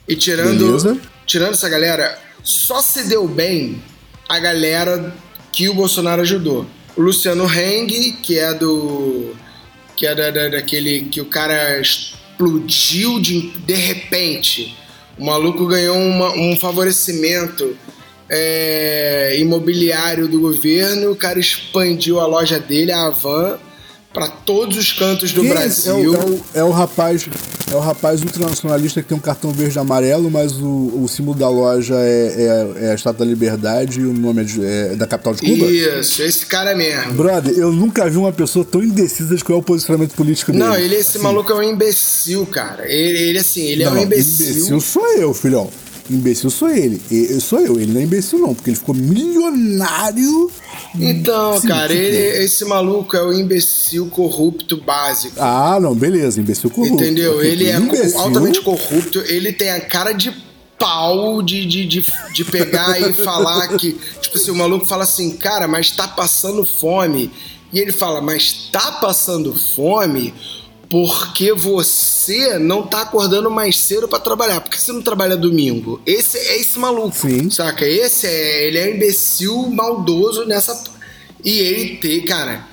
e tirando, Beleza. Tirando essa galera, só se deu bem a galera que o Bolsonaro ajudou. O Luciano Heng, que é do que é da, da- daquele que o cara explodiu de, de repente. O maluco ganhou uma- um favorecimento é, imobiliário do governo, o cara expandiu a loja dele, a Avan, para todos os cantos do Quem é Brasil. É o, é, o, é o rapaz, é o rapaz ultranacionalista que tem um cartão verde e amarelo, mas o, o símbolo da loja é, é, é a Estátua da Liberdade e o nome é, de- é da capital de Cuba? Isso, esse cara mesmo. Brother, eu nunca vi uma pessoa tão indecisa de qual é o posicionamento político dele. Não, ele, esse maluco é um imbecil, cara. Ele, ele assim, ele é Não, um imbecil. imbecil sou eu, filhão. Imbecil sou ele. Eu sou eu, ele não é imbecil, não, porque ele ficou milionário. Então, Sim, cara, ele, esse maluco é o imbecil corrupto básico. Ah, não, beleza, imbecil corrupto. Entendeu? Ele é imbecil, altamente corrupto, ele tem a cara de pau de, de, de, de pegar e falar que. Tipo assim, o maluco fala assim, cara, mas tá passando fome. E ele fala, mas tá passando fome porque você não tá acordando mais cedo pra trabalhar. Por que você não trabalha domingo? Esse é esse maluco. Sim. Saca? Esse é. Ele é um imbecil maldoso nessa. E ele tem, cara.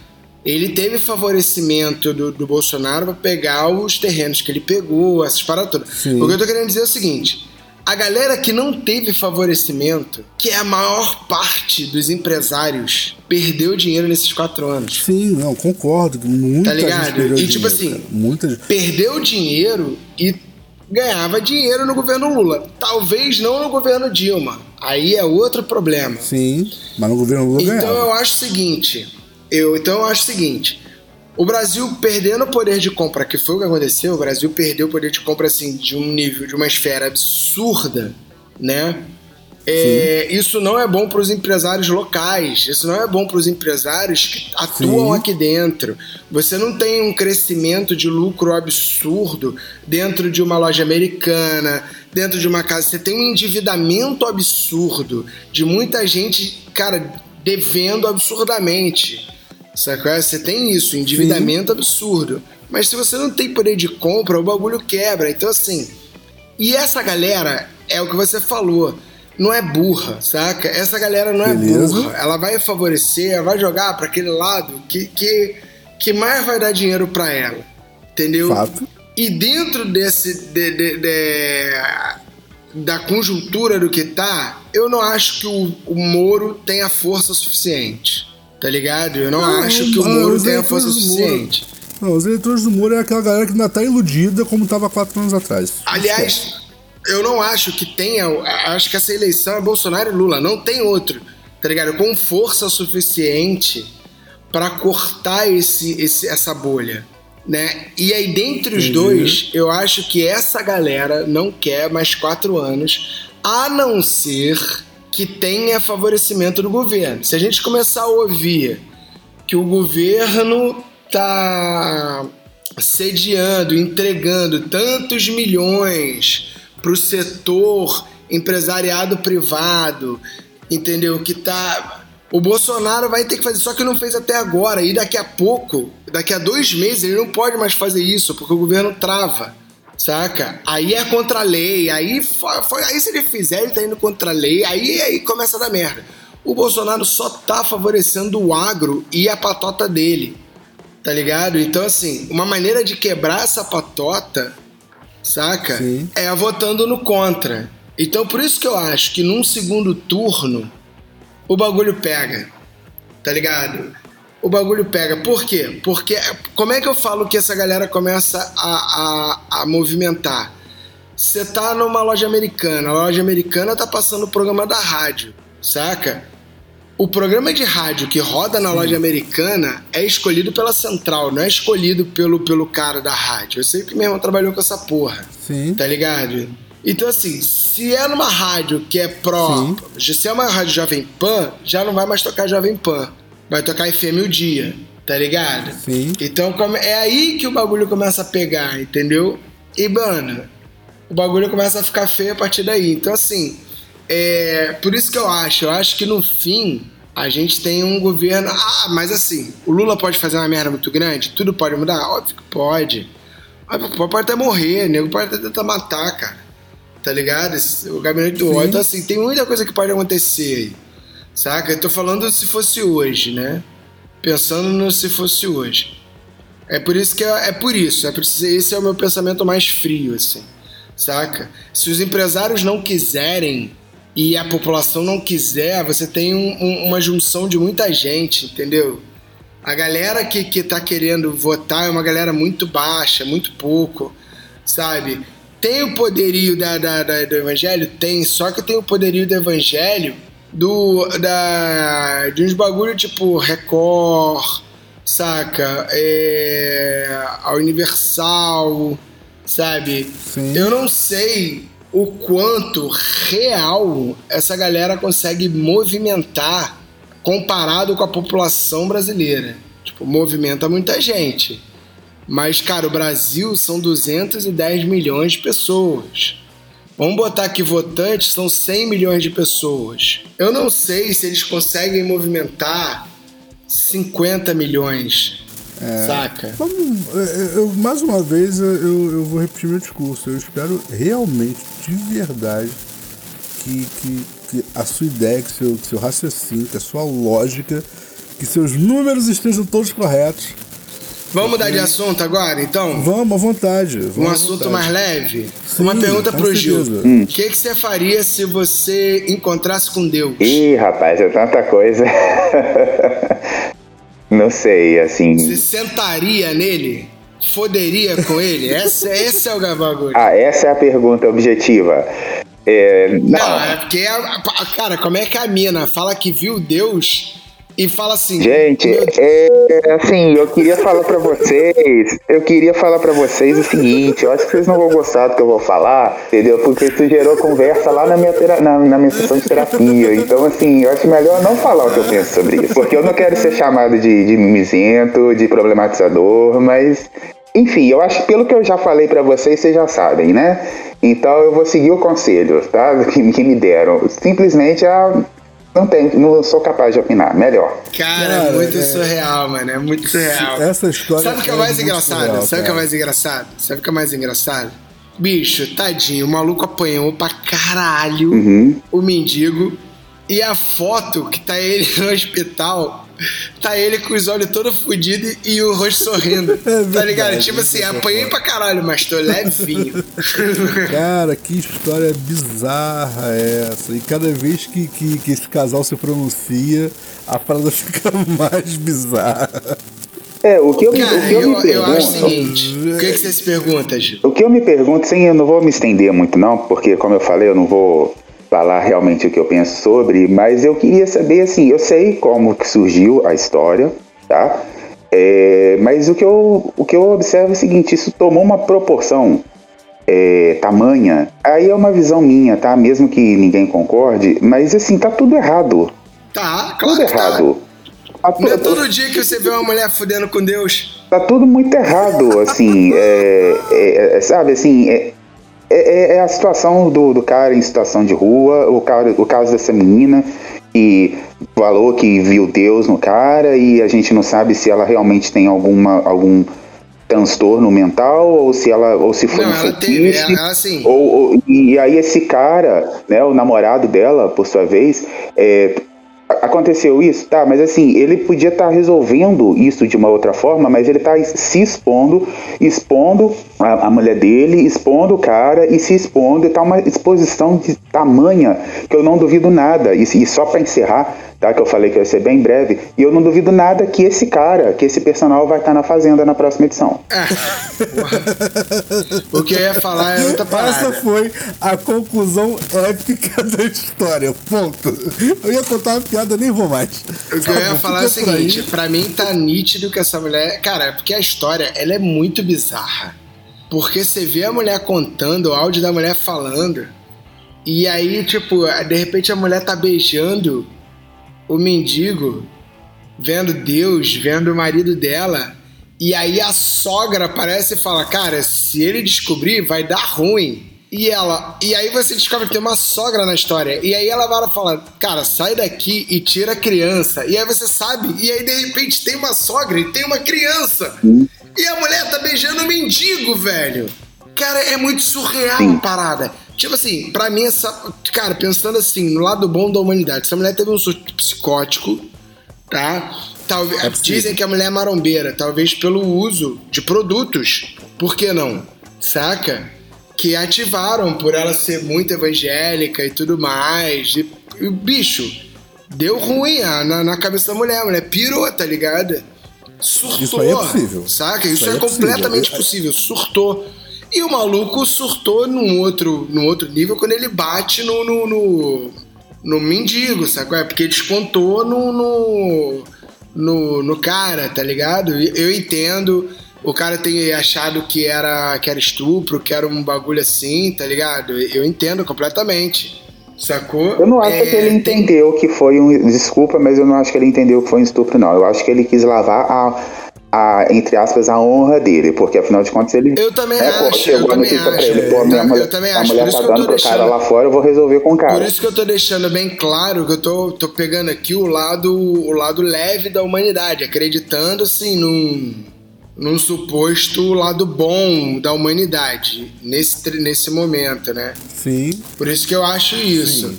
Ele teve favorecimento do, do Bolsonaro pra pegar os terrenos que ele pegou, essas paradas todas. O que eu tô querendo dizer é o seguinte: a galera que não teve favorecimento, que é a maior parte dos empresários, perdeu dinheiro nesses quatro anos. Sim, não, concordo. Muita Tá ligado? gente perdeu E, tipo dinheiro, assim, cara. Muita gente. Perdeu dinheiro e ganhava dinheiro no governo Lula. Talvez não no governo Dilma. Aí é outro problema. Sim, mas no governo Lula Então ganhava. eu acho o seguinte, eu então eu acho o seguinte, o Brasil perdendo o poder de compra, que foi o que aconteceu, o Brasil perdeu o poder de compra assim de um nível, de uma esfera absurda, né? É, isso não é bom para os empresários locais, isso não é bom para os empresários que atuam Sim. aqui dentro. Você não tem um crescimento de lucro absurdo dentro de uma loja americana, dentro de uma casa. Você tem um endividamento absurdo de muita gente, cara, devendo absurdamente. Sacou? Você tem isso, endividamento absurdo. Mas se você não tem poder de compra, o bagulho quebra. Então, assim. E essa galera é o que você falou. Não é burra, saca? Essa galera não Beleza. é burra. Ela vai favorecer, ela vai jogar para aquele lado que, que, que mais vai dar dinheiro para ela. Entendeu? Fato. E dentro desse. de- de- de- da conjuntura do que tá, eu não acho que o, o Moro tenha força suficiente. Tá ligado? Eu não, Não, acho que o Moro tenha força suficiente. Não, os eleitores do Moro é aquela galera que ainda tá iludida como tava quatro anos atrás. Aliás, eu não acho que tenha. Acho que essa eleição é Bolsonaro e Lula. Não tem outro, tá ligado? Com força suficiente para cortar esse, esse, essa bolha. Né? E aí, dentre os Entendi. dois, eu acho que essa galera não quer mais quatro anos, a não ser que tenha favorecimento do governo. Se a gente começar a ouvir que o governo tá sediando, entregando tantos milhões para o setor empresariado privado, entendeu? Que tá. O Bolsonaro vai ter que fazer, só que não fez até agora. E daqui a pouco, daqui a dois meses, ele não pode mais fazer isso, porque o governo trava. Saca? Aí é contra a lei, aí, foi, aí se ele fizer, ele tá indo contra a lei, aí, aí começa a dar merda. O Bolsonaro só tá favorecendo o agro e a patota dele. Tá ligado? Então, assim, uma maneira de quebrar essa patota, saca? Sim. É votando no contra. Então, por isso que eu acho que num segundo turno o bagulho pega. Tá ligado? O bagulho pega. Por quê? Porque como é que eu falo que essa galera começa a, a, a movimentar? você tá numa loja americana, a loja americana tá passando o programa da rádio, saca? O programa de rádio que roda na loja americana é escolhido pela central, não é escolhido pelo, pelo cara da rádio. Eu sei que meu irmão trabalhou com essa porra. Sim. Tá ligado? Então, assim, se é numa rádio que é pró. Se é uma rádio Jovem Pan, já não vai mais tocar Jovem Pan. Vai tocar FM o dia, tá ligado? Sim. Então é aí que o bagulho começa a pegar, entendeu? E, mano, o bagulho começa a ficar feio a partir daí. Então, assim, é por isso que eu acho. Eu acho que no fim a gente tem um governo. Ah, mas assim, o Lula pode fazer uma merda muito grande? Tudo pode mudar? Óbvio que pode. Mas Pode até morrer, nego pode até tentar matar, cara. Tá ligado? O gabinete do ódio. Então, assim, tem muita coisa que pode acontecer aí. Saca? Eu tô falando se fosse hoje, né? Pensando no se fosse hoje. É por isso que é, é por isso, é por esse é o meu pensamento mais frio, assim, saca? Se os empresários não quiserem e a população não quiser, você tem um- um- uma junção de muita gente, entendeu? A galera que, que tá querendo votar é uma galera muito baixa, muito pouco, sabe? Tem o poderio da, da- da- do evangelho? Tem, só que tem o poderio do evangelho do, da, de uns bagulho tipo Record, saca? É, a Universal, sabe? Sim. Eu não sei o quanto real essa galera consegue movimentar comparado com a população brasileira. Tipo, movimenta muita gente. Mas, cara, o Brasil são 210 milhões de pessoas. Vamos botar que votantes são 100 milhões de pessoas. Eu não sei se eles conseguem movimentar 50 milhões. Saca? Vamos, eu- eu- mais uma vez eu, eu- vou repetir meu discurso. Eu espero realmente, de verdade, que, que, que a sua ideia, que seu, seu raciocínio, que a sua lógica, que seus números estejam todos corretos. Vamos mudar de assunto agora, então? Vamos à vontade. Vamos Um assunto vontade. mais leve? Sim, Uma pergunta pro Gil. certeza. O que, que você faria se você encontrasse com Deus? Ih, rapaz, é tanta coisa. Não sei, assim. Você sentaria nele? Foderia com ele? Esse, esse é o bagulho. Ah, essa é a pergunta objetiva. É, não, Não, é porque, a- cara, como é que a mina fala que viu Deus e fala assim... Gente, "Meu é, assim, eu queria falar pra vocês, eu queria falar pra vocês o seguinte, eu acho que vocês não vão gostar do que eu vou falar, entendeu? Porque isso gerou conversa lá na minha, tera- na, na minha sessão de terapia, então assim, eu acho melhor não falar o que eu penso sobre isso, porque eu não quero ser chamado de, de mimizento, de problematizador, mas... Enfim, eu acho que pelo que eu já falei pra vocês, vocês já sabem, né? Então eu vou seguir o conselho, tá? Que, que me deram. Simplesmente a... Não, tenho, não sou capaz de opinar. Melhor. Cara, Cara, é muito é- surreal, mano. É muito surreal. Essa história Sabe o que é é mais engraçado? surreal, Sabe o que é mais engraçado? Sabe o que é mais engraçado? Bicho, tadinho, o maluco apanhou pra caralho Uhum. o mendigo. E a foto que tá ele no hospital, tá ele com os olhos todos fodidos e o rosto sorrindo. tá verdade, ligado? Tipo assim, essa apanhei pra caralho, mas tô levinho. Cara, que história bizarra é essa? E cada vez que, que, que esse casal se pronuncia, a parada fica mais bizarra. É, o que eu, me- Cara, o que eu, eu, me eu acho o pergunto. seguinte: o que, que você se pergunta, Gil? O que eu me pergunto, sim, eu não vou me estender muito, não, porque, como eu falei, eu não vou falar realmente o que eu penso sobre, mas eu queria saber, assim, eu sei como que surgiu a história, tá? É, mas o que, eu, o que eu observo é o seguinte: isso tomou uma proporção é, tamanha. Aí é uma visão minha, tá? Mesmo que ninguém concorde, mas assim, tá tudo errado. Tá, claro Tudo que tá. errado. Tá Não é todo dia que você vê uma mulher fudendo com Deus. tá tudo muito errado, assim, é, é- é- sabe, assim, é, é- é a situação do, do cara em situação de rua, o, cara, o caso dessa menina que falou que viu Deus no cara e a gente não sabe se ela realmente tem alguma, algum transtorno mental ou se ela ou se foi Não, um ela teve, ela, assim. Ou, ou- e aí esse cara, né, o namorado dela, por sua vez, é, aconteceu isso, tá? Mas assim, ele podia estar resolvendo isso de uma outra forma, mas ele tá se expondo, expondo a, a mulher dele, expondo o cara e se expondo, e tá uma exposição de tamanha que eu não duvido nada. E, e só para encerrar, tá? Que eu falei que ia ser bem breve. E eu não duvido nada que esse cara, que esse personal vai estar na Fazenda na próxima edição. O que eu ia falar é outra parada. Essa foi a conclusão épica da história. Ponto. Eu ia contar uma piada, nem vou mais. O que eu ia Tá falar é o seguinte, pra mim tá nítido que essa mulher. Cara, é porque a história ela é muito bizarra. Porque você vê a mulher contando, o áudio da mulher falando, e aí, tipo, de repente a mulher tá beijando o mendigo, vendo Deus, vendo o marido dela, e aí a sogra aparece e fala: Cara, se ele descobrir, vai dar ruim. E ela, e aí você descobre que tem uma sogra na história. E aí ela vai lá e fala: Cara, sai daqui e tira a criança. E aí você sabe, e aí de repente tem uma sogra e tem uma criança. E a mulher tá beijando um mendigo, velho. Cara, é muito surreal a parada. Tipo assim, pra mim, essa. Cara, pensando assim, no lado bom da humanidade, essa mulher teve um surto psicótico, tá? Talvez, dizem que a mulher é marombeira, talvez pelo uso de produtos. Por que não? Saca? Que ativaram por ela ser muito evangélica e tudo mais. E, e bicho deu ruim ah, na, na cabeça da mulher. A mulher pirou, tá ligado? Surtou. Isso aí é possível. Saca? Isso, Isso é, é completamente Eu- possível. Surtou. E o maluco surtou num outro, num outro nível quando ele bate no, no, no, no mendigo, sacou? É porque descontou no, no, no, no cara, tá ligado? Eu entendo. O cara tem achado que era, que era estupro, que era um bagulho assim, tá ligado? Eu entendo completamente. Sacou? Eu não acho É, que ele tem- entendeu que foi um. Desculpa, mas eu não acho que ele entendeu que foi um estupro, não. Eu acho que ele quis lavar a. a, entre aspas, a honra dele, porque afinal de contas ele. Eu também é, pô, acho, chegou eu a pra acho. ele, pô, Eu minha mulher, eu também a acho, mulher por isso tá que eu tô dando pro cara deixando- lá fora, eu vou resolver com o cara. Por isso que eu tô deixando bem claro que eu tô, tô pegando aqui o lado, o lado leve da humanidade, acreditando assim num, num suposto lado bom da humanidade nesse, nesse momento, né? Sim. Por isso que eu acho isso. Sim.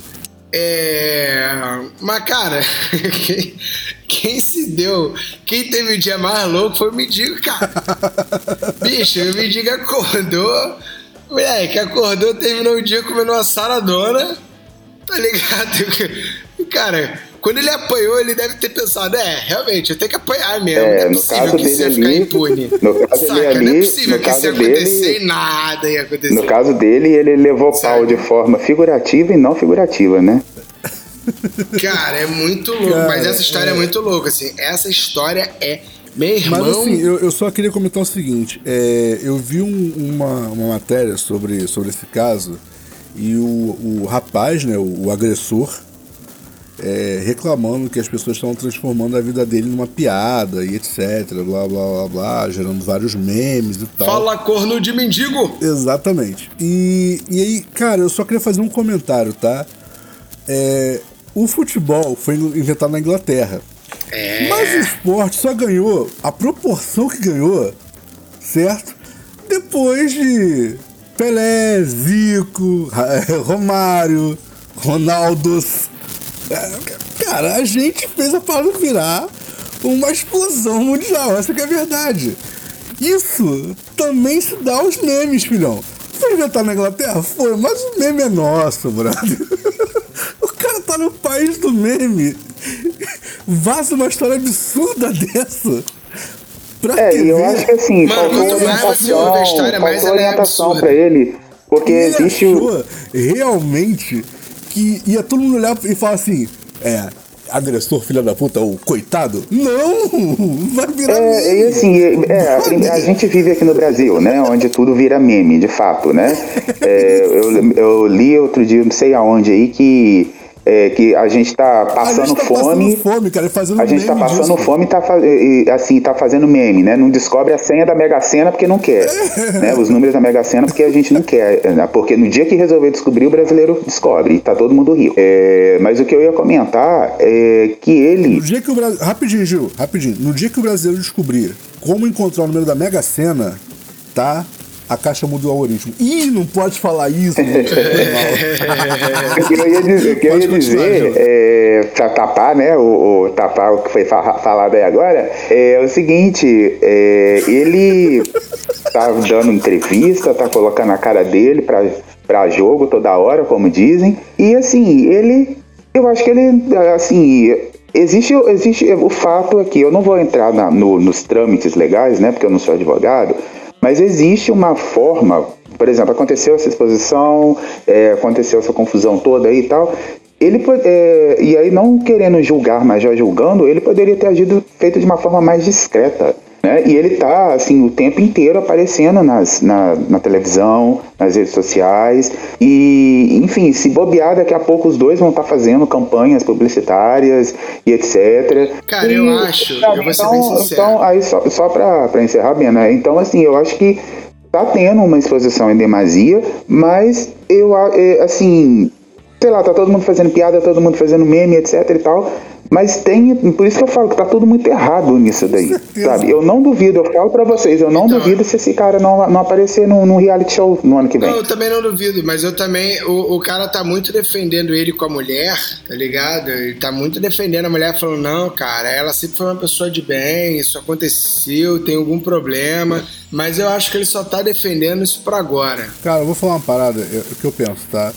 É. Mas, cara, quem, se deu. Quem teve o dia mais louco foi o mendigo, cara. Bicho, o mendigo acordou. Moleque, acordou, terminou o dia comendo uma saradona. Tá ligado? Cara, quando ele apanhou, ele deve ter pensado: é, realmente, eu tenho que apanhar mesmo. É, não é no possível caso que isso ia ficar impune. no caso Saca? dele não é possível que isso ia caso dele- acontecer e nada ia acontecer. No caso dele, ele levou pau Sabe? de forma figurativa e não figurativa, né? Cara, é muito louco. Cara, mas essa história é... é- muito louca, assim. Essa história é. Meu irmão. Mas assim, eu, eu só queria comentar o seguinte: é, eu vi um- uma, uma matéria sobre, sobre esse caso e o, o rapaz, né, o, o agressor, é, reclamando que as pessoas estavam transformando a vida dele numa piada e etc. Blá blá blá blá, gerando vários memes e tal. Fala corno de mendigo! Exatamente. E, e aí, cara, eu só queria fazer um comentário, tá? É, o futebol foi inventado na Inglaterra. Mas o esporte só ganhou a proporção que ganhou, certo? Depois de Pelé, Zico, Ra- Romário, Ronaldos. É, Cara, a gente fez a parada virar uma explosão mundial, essa que é a verdade. Isso também se dá aos memes, filhão. Foi inventado na Inglaterra? Foi, mas o meme é nosso, brother. Tá no país do meme. Vaza uma história absurda dessa. Pra É, que e eu acho que assim, Mano, faltou mais orientação, a história, mais faltou é orientação absurda. pra ele. Porque Ele existe o. realmente que ia todo mundo olhar e falar assim: é, agressor, filha da puta, o coitado? Não! Vai virar É, e meme. assim, é, a, a gente vive aqui no Brasil, né? Onde tudo vira meme, de fato, né? É, eu, eu li outro dia, não sei aonde aí, que, é, que a gente tá A passando gente tá fome. passando fome, cara, fazendo A gente tá meme passando disso. fome e tá, e, assim, tá fazendo meme, né? Não descobre a senha da Mega Sena porque não quer. né? Os números da Mega Sena porque a gente não quer. né? Porque no dia que resolver descobrir, o brasileiro descobre. E tá todo mundo rico. É, mas o que eu ia comentar é que ele. No dia que o. Rapidinho, Gil, rapidinho. No dia que o brasileiro descobrir como encontrar o número da Mega Sena, tá? A caixa mudou o algoritmo. Ih, não pode falar isso. O que eu ia dizer, que eu ia dizer é, pra tapar, né, o, o tapar o que foi fa- falado aí agora, é o seguinte, é, ele tá dando entrevista, tá colocando a cara dele pra, pra jogo toda hora, como dizem, e assim, ele Eu acho que ele, assim, existe, existe o fato aqui, eu não vou entrar na- no- nos trâmites legais, né, porque eu não sou advogado, mas existe uma forma, por exemplo, aconteceu essa exposição, é, aconteceu essa confusão toda aí e tal, ele é, e aí não querendo julgar, mas já julgando, ele poderia ter agido feito de uma forma mais discreta. Né? E ele tá assim o tempo inteiro aparecendo nas, na, na televisão, nas redes sociais e, enfim, se bobear daqui a pouco os dois vão estar fazendo campanhas publicitárias e etc. Cara, E- eu acho, eu vou ser então, bem sincero. então, aí só, só pra, pra encerrar, Bena, então assim, eu acho que tá tendo uma exposição em demasia, mas eu, é, assim, sei lá, tá todo mundo fazendo piada, todo mundo fazendo meme, etc e tal. Mas tem, por isso que eu falo que tá tudo muito errado nisso daí, sabe? Eu não duvido, eu falo pra vocês, eu não Então, duvido se esse cara não, não aparecer num, num reality show no ano que vem. Não, eu também não duvido, mas eu também. O, o cara tá muito defendendo ele com a mulher, tá ligado? Ele tá muito defendendo a mulher, falando: não, cara, ela sempre foi uma pessoa de bem, isso aconteceu, tem algum problema. Mas eu acho que ele só tá defendendo isso pra agora. Cara, eu vou falar uma parada o que eu penso, tá?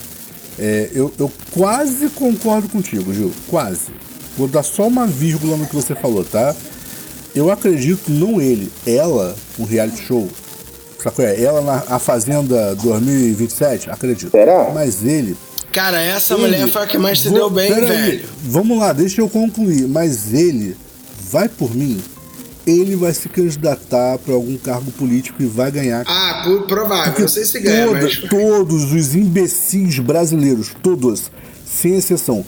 É, eu, eu quase concordo contigo, Gil. Quase. Vou dar só uma vírgula no que você falou, tá? Eu acredito, não ele, ela, um reality show. Sacou? É? Ela na a Fazenda 2027, acredito. Será? Mas ele. Cara, essa ele- mulher foi a que mais se Vou- deu bem, pera aí, velho. Vamos lá, deixa eu concluir. Mas ele, vai por mim, ele vai se candidatar para algum cargo político e vai ganhar. Ah, por- provável, Porque não sei se ganha, toda- mas. todos os imbecis brasileiros, todos, sem exceção,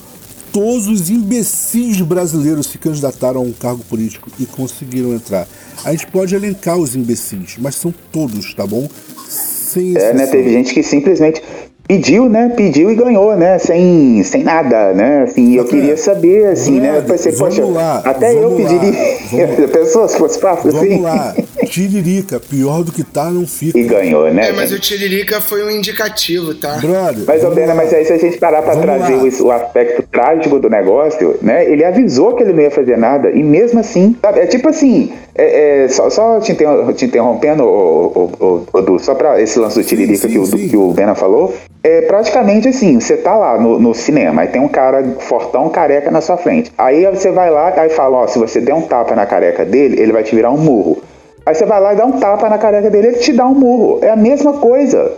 todos os imbecis brasileiros se candidataram a um cargo político e conseguiram entrar. A gente pode elencar os imbecis, mas são todos, tá bom? Sem É, né? Teve gente que simplesmente pediu, né? Pediu e ganhou, né? Sem, sem nada, né? Assim, eu que, queria saber, assim, né? Eu brother, pensei, vamos poxa, lá, até eu vamos lá, pediria. vamos- Pensou se fosse fácil assim? Vamos lá, tiririca, pior do que tá, não fica. E ganhou, né? É, mas o? Tiririca foi um indicativo, tá? Brother, Mas, ô vamos Bena, lá. mas aí se a gente parar pra Vamos trazer o, o aspecto trágico do negócio, né? Ele avisou que ele não ia fazer nada, e mesmo assim, sabe? É tipo assim, é, é, só, só te, inter- te interrompendo, o, o, o, só pra esse lance do Tiririca sim, que, o, sim. que o Bena falou, é praticamente assim, você tá lá no, no cinema, aí tem um cara fortão, careca na sua frente. Aí você vai lá e fala, ó, se você der um tapa na careca dele, ele vai te virar um murro. Aí você vai lá e dá um tapa na careca dele, ele te dá um murro. É a mesma coisa.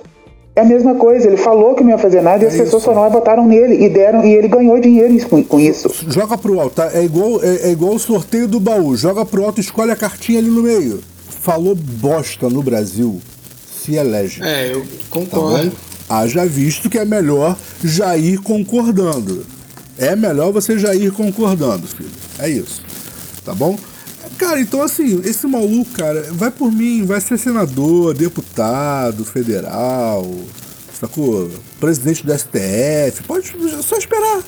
É a mesma coisa, ele falou que não ia fazer nada e as É pessoas isso. foram lá e botaram nele e deram e ele ganhou dinheiro com, com isso. Joga pro alto, tá? É igual, é, é igual o sorteio do baú. Joga pro alto, escolhe a cartinha ali no meio. Falou bosta no Brasil, se elege. É, eu Tá concordo. bom? Haja visto que é melhor já ir concordando. É melhor você já ir concordando, filho. É isso. Tá bom? Cara, então assim, esse maluco, cara, vai por mim, vai ser senador, deputado federal, sacou? Presidente do STF, pode só esperar.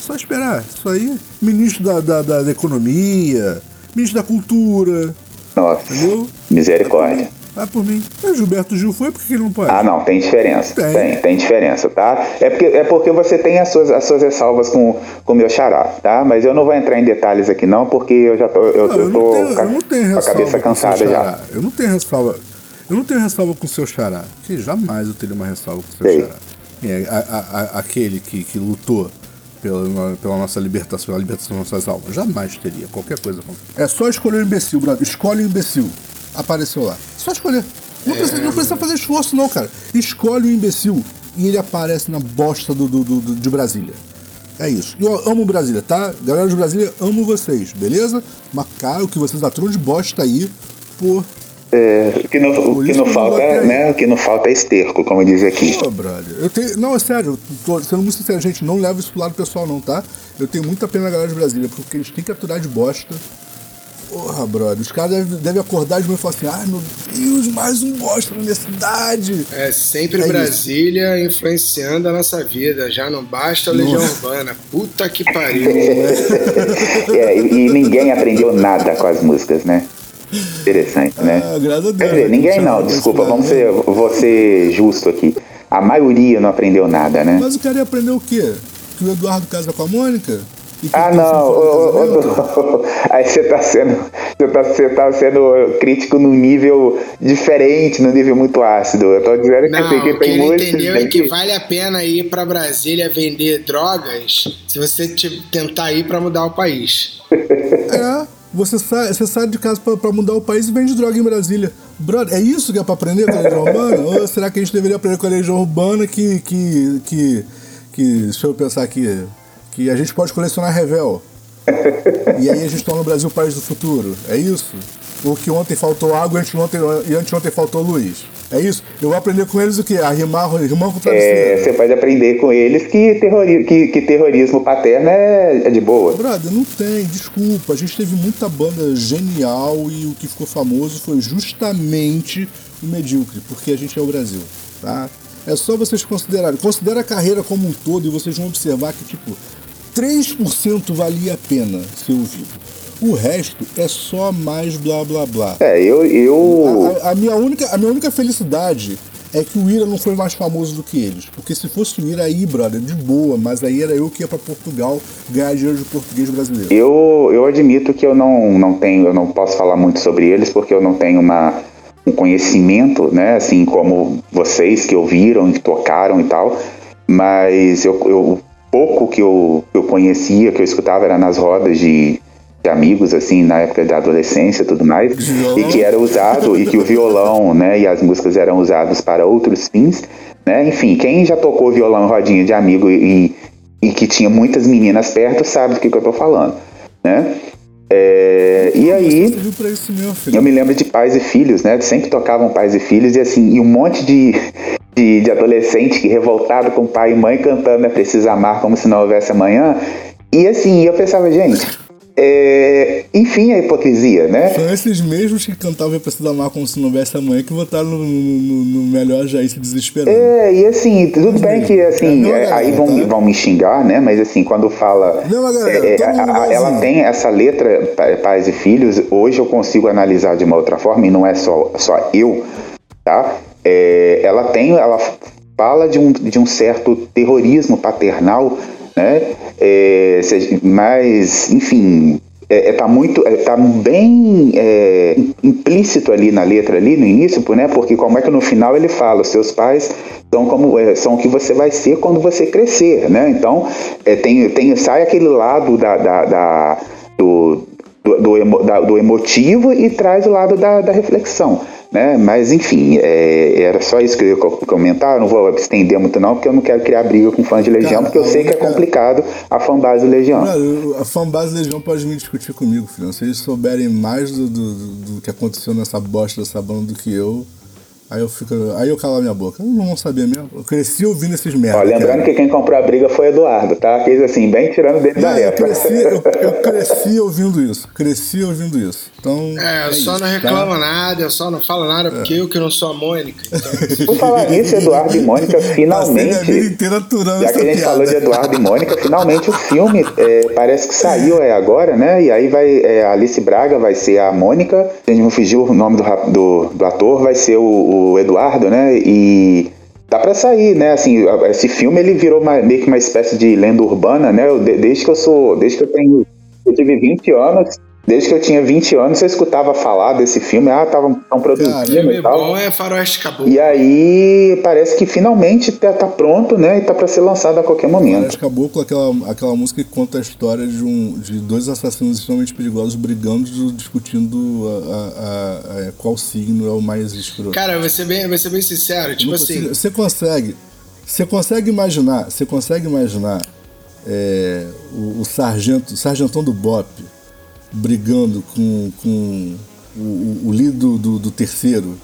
Só esperar. Isso aí, ministro da, da, da- da Economia, ministro da Cultura, Nossa, entendeu? misericórdia. Vai por mim. O Gilberto Gil foi, por que ele não pode? Ah, não, tem diferença. Tem. Tem, tem, diferença, tá? É porque, é porque você tem as suas, as suas ressalvas com com o meu xará, tá? Mas eu não vou entrar em detalhes aqui não, porque eu já tô, eu, Não, eu eu tô tenho, com a- eu não tenho com a cabeça com cansada seu já. Eu não tenho ressalva. Eu não tenho ressalva com o seu xará. Que jamais eu teria uma ressalva com o seu Sei. xará. É, a- a- a- aquele que, que lutou pela, pela nossa libertação, pela libertação das nossas almas. Jamais teria qualquer coisa. contra. É só escolher o imbecil, brother. Escolhe o imbecil. Apareceu lá. Só escolher. Não, precisa, não precisa fazer esforço, não, cara. Escolhe o imbecil e ele aparece na bosta do, do- do- do- de Brasília. É isso. Eu amo Brasília, tá? Galera de Brasília, amo vocês, beleza? Mas, cara, o que vocês aturam de bosta aí, pô. É, o que não, o Por que não falta, aí. né? O que não falta é esterco, como diz aqui. Pô, brother. Eu tenho. Não, é sério, tô sendo muito sincero, gente, não leva isso pro lado pessoal, não, tá? Eu tenho muita pena na galera de Brasília, porque eles têm que aturar de bosta. Porra, brother, os caras devem, devem acordar de manhã e falar assim: ai meu Deus, mais um bosta na minha cidade. É sempre É isso. Brasília influenciando a nossa vida. Já não basta a Legião Urbana. Puta que pariu. É, e, e ninguém aprendeu nada com as músicas, né? Interessante, né? Ah, graças a Deus. Quer dizer, ninguém não, desculpa, vamos lado. ser, vou ser justo aqui. A maioria não aprendeu nada, né? Mas o cara ia aprender o quê? Que o Eduardo casa com a Mônica? Que Ah, não. ô, ô, Aí você tá sendo. Você tá, você tá sendo crítico num nível diferente, num nível muito ácido. Eu tô dizendo que, Não, tem, que o que ele muitos. entendeu é que vale a pena ir pra Brasília vender drogas se você te- tentar ir pra mudar o país. É, você sai, você sai de casa pra, pra mudar o país e vende droga em Brasília. Brother, é isso que é pra aprender com a Legião Urbana? Ou será que a gente deveria aprender com a Legião Urbana que. que. que. que deixa eu pensar aqui. Que a gente pode colecionar revel. E aí a gente torna o Brasil o país do futuro. É isso? Ou que ontem faltou água e anteontem, e anteontem faltou luz. É isso? Eu vou aprender com eles o quê? A rimar, rimar com É, travesseiro. você pode aprender com eles que, terrori que, que terrorismo paterno é, é de boa. Brother, não tem, desculpa. A gente teve muita banda genial e o que ficou famoso foi justamente o medíocre, porque a gente é o Brasil, tá? É só vocês considerarem. Considera a carreira como um todo e vocês vão observar que, tipo, 3% valia a pena ser ouvido. O resto é só mais blá blá blá. É, eu. eu... A, a- a minha única, a minha única felicidade é que o Ira não foi mais famoso do que eles. Porque se fosse o Ira aí, brother, de boa, mas aí era eu que ia pra Portugal ganhar dinheiro de português brasileiro. Eu, eu admito que eu não, não tenho, eu não posso falar muito sobre eles porque eu não tenho uma, um conhecimento, né, assim como vocês que ouviram, que tocaram e tal, mas eu, eu pouco que eu, que eu conhecia, que eu escutava era nas rodas de, de amigos, assim, na época da adolescência e tudo mais, e que era usado, e que o violão, né, e as músicas eram usadas para outros fins, né, enfim, quem já tocou violão em rodinha de amigo e, e que tinha muitas meninas perto sabe do que, que eu tô falando, né? É, e aí, isso eu me lembro de pais e filhos, né? Sempre tocavam pais e filhos e assim, e um monte de, de, de adolescente que revoltado com pai e mãe cantando né, Precisa Amar como se não houvesse amanhã. E assim, eu pensava, gente, é, enfim a hipocrisia, né? São esses mesmos que cantavam Eu Preciso Amar como se não houvesse amanhã que votaram no, no, no melhor Jair se desesperando. É, e assim, tudo bem que assim, É, é, aí vão, tá? vão me xingar, né? Mas assim, quando fala. Não, mas, galera, é, mundo a- ela igualzinho. tem essa letra, pa- pais e filhos, hoje eu consigo analisar de uma outra forma, e não é só, só eu, tá? É, ela tem, ela fala de um, de um certo terrorismo paternal, né? É, mas, enfim, é, é, tá muito, é, tá bem é, implícito ali na letra ali no início, né? Porque como é que no final ele fala, seus pais são como é, são o que você vai ser quando você crescer, né? Então é, tem, tem sai aquele lado da, da- da- do, do, do emo- da- do emotivo e traz o lado da, da reflexão. Né? Mas enfim, é, era só isso que eu ia co- comentar. Eu não vou estender muito, não, porque eu não quero criar briga com fãs de Legião, Cara, porque eu sei que é complicado a fanbase Legião. Cara, a fanbase Legião pode me discutir comigo, filho. Se eles souberem mais do, do, do- do que aconteceu nessa bosta dessa banda do que eu, aí eu fico. Aí eu calo a minha boca. Eu não saber mesmo. Eu cresci ouvindo esses merda. Ó, lembrando cara. que quem comprou a briga foi Eduardo, tá? Fez assim, bem tirando dele da eu, reta. cresci, eu, eu cresci ouvindo isso. Cresci ouvindo isso. Então. É, eu só isso, não tá? reclamo nada, eu só não falo nada porque eu que não sou a Mônica. Então, Por falar nisso, Eduardo e Mônica, vida finalmente. inteira aturando Já que a gente piada. falou de Eduardo e Mônica, finalmente o filme é, parece que saiu é, agora, né? E aí vai é, a Alice Braga vai ser a Mônica, a gente não fugiu o nome do, do, do ator, vai ser o, o Eduardo, né? E dá pra sair, né? Assim, esse filme ele virou uma- meio que uma espécie de lenda urbana, né? Eu, de- desde que eu sou, desde que eu tenho, eu tive 20 anos. Desde que eu tinha 20 anos, eu escutava falar desse filme, ah, estavam produzindo Cara, filme e tal. bom é Faroeste Caboclo. E aí parece que finalmente tá, tá pronto, né? E tá pra ser lançado a qualquer momento. Parece Caboclo, aquela, aquela música que conta a história de, um, de dois assassinos extremamente perigosos brigando, discutindo a, a- a- a- qual signo é o mais escroto. Cara, eu vou ser bem, vou ser bem sincero, tipo Não assim, consigo- Você consegue. Você consegue imaginar. Você consegue imaginar é, o, o sargento, o sargentão do Bop brigando com, com o, o, líder do, do, do terceiro.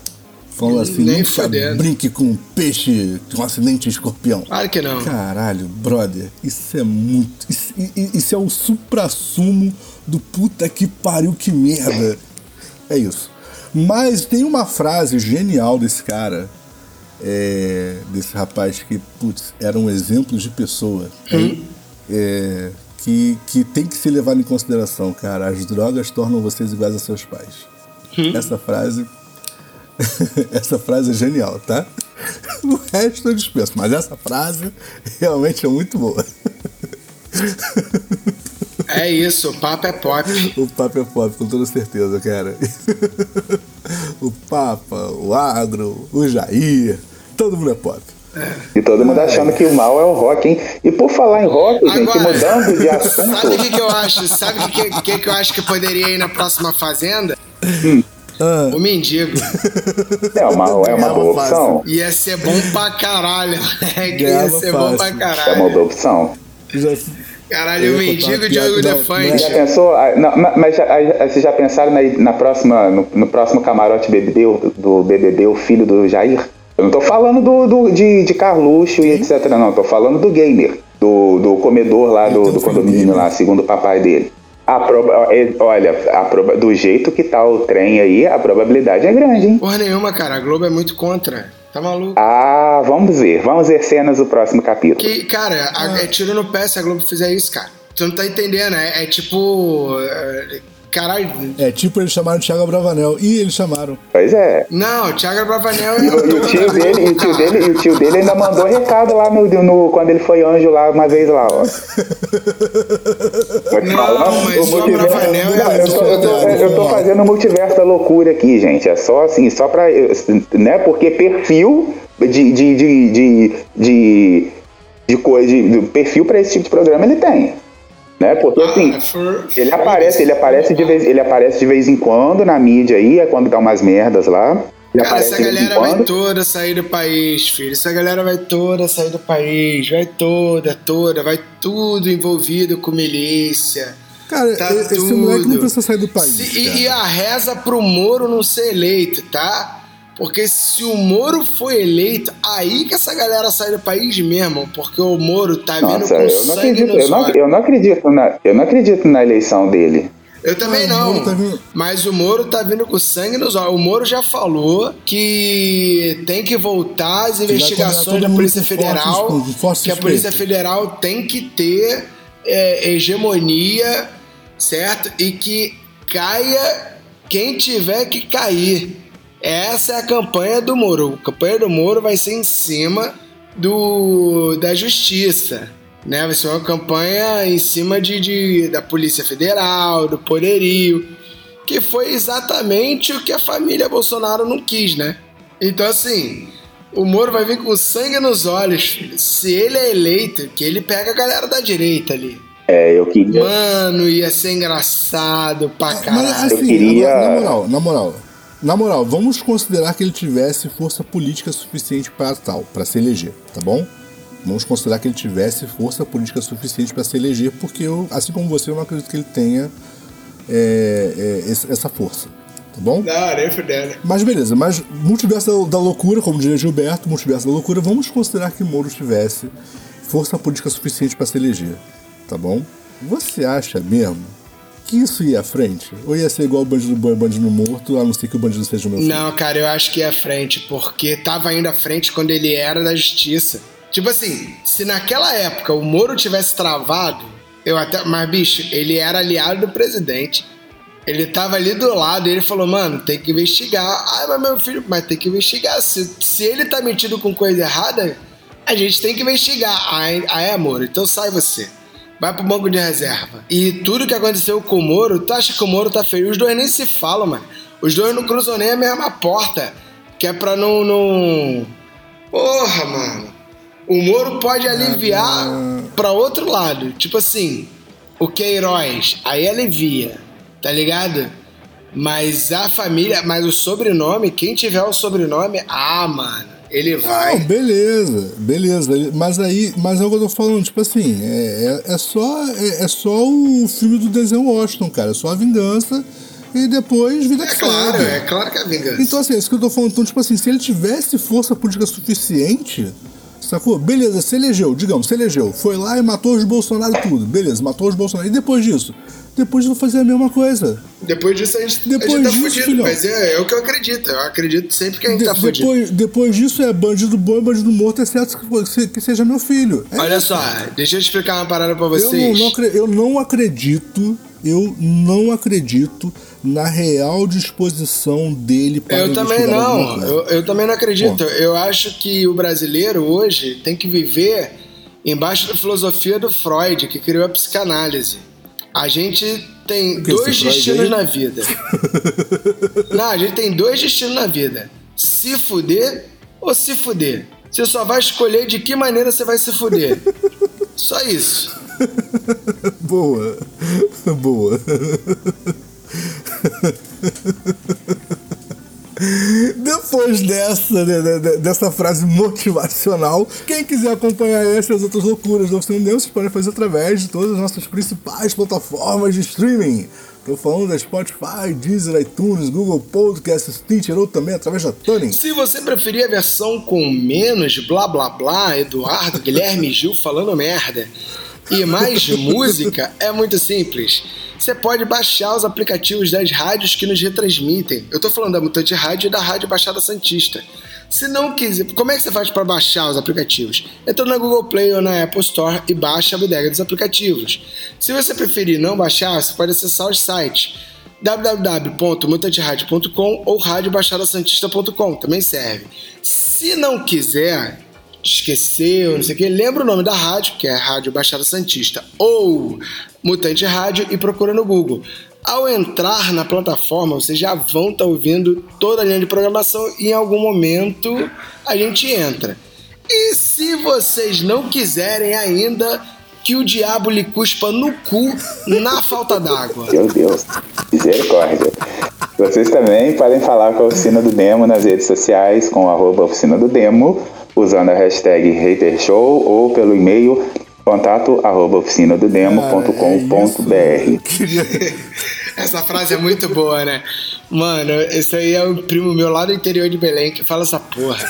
Falando assim, Nem nunca fodendo. brinque com um peixe, com um acidente de escorpião. claro que não. Caralho, brother, isso é muito. Isso, isso é o supra-sumo do puta que pariu, que merda. É isso. Mas tem uma frase genial desse cara, é, desse rapaz que, putz, era um exemplo de pessoa. hein? É, que, que tem que ser levado em consideração, cara. As drogas tornam vocês iguais a seus pais. Essa frase. essa frase é genial, tá? O resto eu dispenso, mas essa frase realmente é muito boa. É isso, o papo é pop. O papo é pop, com toda certeza, cara. o Papa, o Agro, o Jair, todo mundo é pop. E todo mundo achando que o mal é o rock, hein? E por falar em rock, gente, mudando de assunto. Sabe o que, que eu acho? Sabe o que, que, que eu acho que poderia ir na próxima fazenda? Ah, O mendigo. É uma, é uma boa fácil. opção. Ia ser bom pra caralho. É que ia ser bom pra fácil. É uma caralho. boa opção. Caralho, o mendigo contar uma de olho piada- não, elefante. Já pensou? ah, não, ma- mas já- vocês já pensaram na, na próxima, no, no próximo camarote BBB, do BBB, o filho do Jair? Eu não tô falando do, do- de, de Carluxo e etc, não. Tô falando do gamer, do, do comedor lá do, do condomínio lá, segundo o papai dele. A proba, é, olha, a proba, do jeito que tá o trem aí, a probabilidade é grande, hein? Porra nenhuma, cara. A Globo é muito contra. Tá maluco? Ah, vamos ver. Vamos ver cenas do próximo capítulo. Que, cara, a- é tiro no pé se a Globo fizer isso, cara. Tu não tá entendendo, é, é tipo. É, caralho. é tipo eles chamaram o Thiago Bravanel. Ih, eles chamaram. Pois é. Não, o Thiago Bravanel é E o, e o tio dele, e o tio dele, e o tio dele ainda mandou recado lá no, no- quando ele foi anjo lá uma vez lá, ó. Vou te Não, falar, mas o Bravanel é eu, tô, eu, tô, eu tô fazendo o multiverso da loucura aqui, gente. É só assim, só pra. Né? Porque perfil de. de, de, de, de, de coisa. De, de perfil pra esse tipo de programa ele tem. Né? Porque assim. Ah, for- Ele aparece, ele aparece de vez, ele aparece de vez em quando na mídia aí, é quando dá umas merdas lá. Ele Cara, aparece essa de vez em galera vai quando. toda sair do país, filho. Essa galera vai toda sair do país. Vai toda, toda. Vai tudo envolvido com milícia. Cara, Tá esse tudo. moleque não precisa sair do país. Se- e, e a reza pro Moro não ser eleito, tá? Porque se o Moro for eleito, aí que essa galera sai do país mesmo. Porque o Moro tá vindo Nossa, com eu não sangue acredito, nos eu não, olhos. eu não acredito na, eu não acredito na eleição dele. Eu também o não. Tá vindo- Mas o Moro tá vindo com sangue nos olhos. O Moro já falou que tem que voltar as investigações da Polícia Federal. fortes- fortes que a Polícia. Federal tem que ter é, hegemonia, certo? E que caia quem tiver que cair. Essa é a campanha do Moro. A campanha do Moro vai ser em cima do da justiça. Né? Vai ser uma campanha em cima de, de- da Polícia Federal, do poderio, que foi exatamente o que a família Bolsonaro não quis, né? Então, assim, o Moro vai vir com sangue nos olhos, filho. Se ele é eleito, que ele pega a galera da direita ali. É, eu queria. Mano, ia ser engraçado pra Mas caralho. assim, queria- agora, na moral, na moral. Na moral, vamos considerar que ele tivesse força política suficiente para tal, para se eleger, tá bom? Vamos considerar que ele tivesse força política suficiente para se eleger, porque eu, assim como você, eu não acredito que ele tenha é, é, essa força, tá bom? Não, nem fudendo. Mas beleza, mas multiverso da, da loucura, como diria Gilberto, multiverso da loucura, vamos considerar que Moro tivesse força política suficiente para se eleger, tá bom? Você acha mesmo que isso ia à frente? Ou ia ser igual o bandido bom e bandido morto, a não ser que o bandido seja o meu filho? Não, cara, eu acho que ia à frente, porque tava indo à frente quando ele era da justiça. Tipo assim, se naquela época o Moro tivesse travado, eu até. Mas, bicho, ele era aliado do presidente. Ele tava ali do lado e ele falou, mano, tem que investigar. Ah, mas meu filho, mas tem que investigar. Se, se ele tá metido com coisa errada, a gente tem que investigar. Aí é, Moro, então sai você. Vai pro banco de reserva. E tudo que aconteceu com o Moro, tu acha que o Moro tá feio? Os dois nem se falam, mano. Os dois não cruzam nem a mesma porta. Que é pra não. não... Porra, mano. O Moro pode aliviar pra outro lado. Tipo assim, o Queiroz, aí alivia, tá ligado? Mas a família, mas o sobrenome, quem tiver o sobrenome, ah, mano, ele vai. Não, beleza, beleza. Mas aí, mas é o que eu tô falando, tipo assim, é, é, é só, é, é só o filme do Denzel Washington, cara. É só a vingança e depois vida É que claro, segue. é claro que é a vingança. Então, assim, é isso que eu tô falando. Então, tipo assim, se ele tivesse força política suficiente, sacou? Beleza, se elegeu, digamos, se elegeu, foi lá e matou os Bolsonaro e tudo. Beleza, matou os Bolsonaro. E depois disso? Depois disso fazer a mesma coisa. Depois disso a gente, Depois a gente tá disso, fudido, filhão. mas é, é o que eu acredito. Eu acredito sempre que a gente De- tá fudido. depois, depois disso é bandido bom e bandido morto, exceto que, que, seja meu filho. É Olha só, deixa eu explicar uma parada pra Eu não, vocês. não eu não acredito, eu não acredito na real disposição dele para Eu também não. Eu, eu também não acredito. Eu acho que o brasileiro hoje tem que viver embaixo da filosofia do Freud, que criou a psicanálise. A gente tem dois destinos aí? na vida. Não, a gente tem dois destinos na vida: se fuder ou se fuder. Você só vai escolher de que maneira você vai se fuder. Só isso. Boa. Boa. Depois dessa, dessa frase motivacional, quem quiser acompanhar essas as outras loucuras do Oficina News, pode fazer através de todas as nossas principais plataformas de streaming. Tô falando da Spotify, Deezer, iTunes, Google Podcasts, Stitcher ou também através da Tuning. Se você preferir a versão com menos blá blá blá, Eduardo, Guilherme Gil falando merda e mais música, é muito simples. Você pode baixar os aplicativos das rádios que nos retransmitem. Eu tô falando da Mutante Rádio e da Rádio Baixada Santista. Se não quiser, como é que você faz para baixar os aplicativos? Entra na Google Play ou na Apple Store e baixa a bodega dos aplicativos. Se você preferir não baixar, você pode acessar os sites www.mutanteradio.com ou radiobaixadasantista.com, também serve. Se não quiser, esqueceu, não sei o que, lembra o nome da rádio, que é Rádio Baixada Santista, ou Mutante Rádio e procura no Google. Ao entrar na plataforma, vocês já vão estar ouvindo toda a linha de programação e em algum momento a gente entra. E se vocês não quiserem ainda que o diabo lhe cuspa no cu na falta d'água. Meu Deus, misericórdia. Vocês também podem falar com a Oficina do Demo nas redes sociais com arroba Oficina do Demo, usando a hashtag HaterShow ou pelo e-mail contato arroba oficinadodemo.com.br. Queria... Essa frase é muito boa, né? Mano, esse aí é o primo meu lá do interior de Belém que fala essa porra.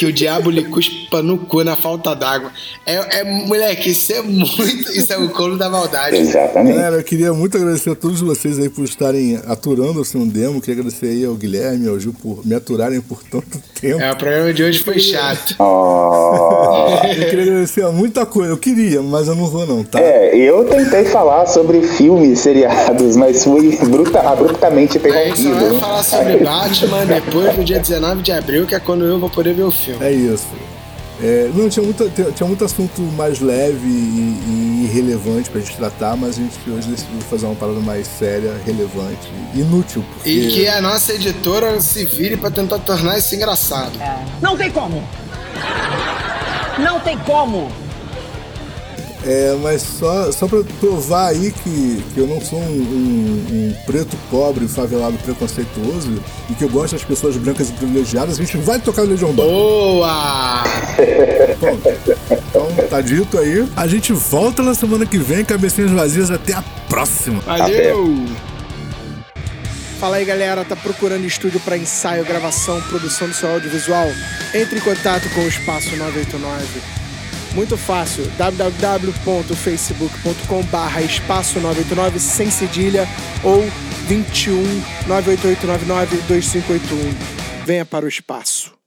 Que o diabo lhe cuspa no cu na falta d'água. É, é, moleque, isso é muito. Isso é o colo da maldade. Exatamente. Galera, eu queria muito agradecer a todos vocês aí por estarem aturando o seu demo. Queria agradecer aí ao Guilherme e ao Gil por me aturarem por tanto tempo. É, o programa de hoje foi chato. Oh. Eu queria agradecer a muita coisa. Eu queria, mas eu não vou não, tá? É, eu tentei falar sobre filmes, seriados, mas fui bruta, abruptamente A gente só vai interrompido. falar sobre Batman depois do dia 19 de abril, que é quando eu vou poder ver o filme. É isso. É, não, tinha, muita, tinha, muito assunto mais leve e, e irrelevante pra gente tratar, mas a gente hoje decidiu fazer uma parada mais séria, relevante, inútil. Porque... E que a nossa editora se vire pra tentar tornar isso engraçado. Não tem como. Não tem como. É, mas só, só pra provar aí que, que eu não sou um, um- um preto pobre, favelado, preconceituoso e que eu gosto das pessoas brancas e privilegiadas, a gente vai tocar Legião Urbana. Boa! Então, tá dito aí. A gente volta na semana que vem, cabecinhas vazias. Até a próxima. Valeu! Fala aí galera, tá procurando estúdio para ensaio, gravação, produção do seu audiovisual? Entre em contato com o Espaço 989. Muito fácil, www.facebook.com barra espaço 989 sem cedilha ou 21 98899 2581. Venha para o espaço.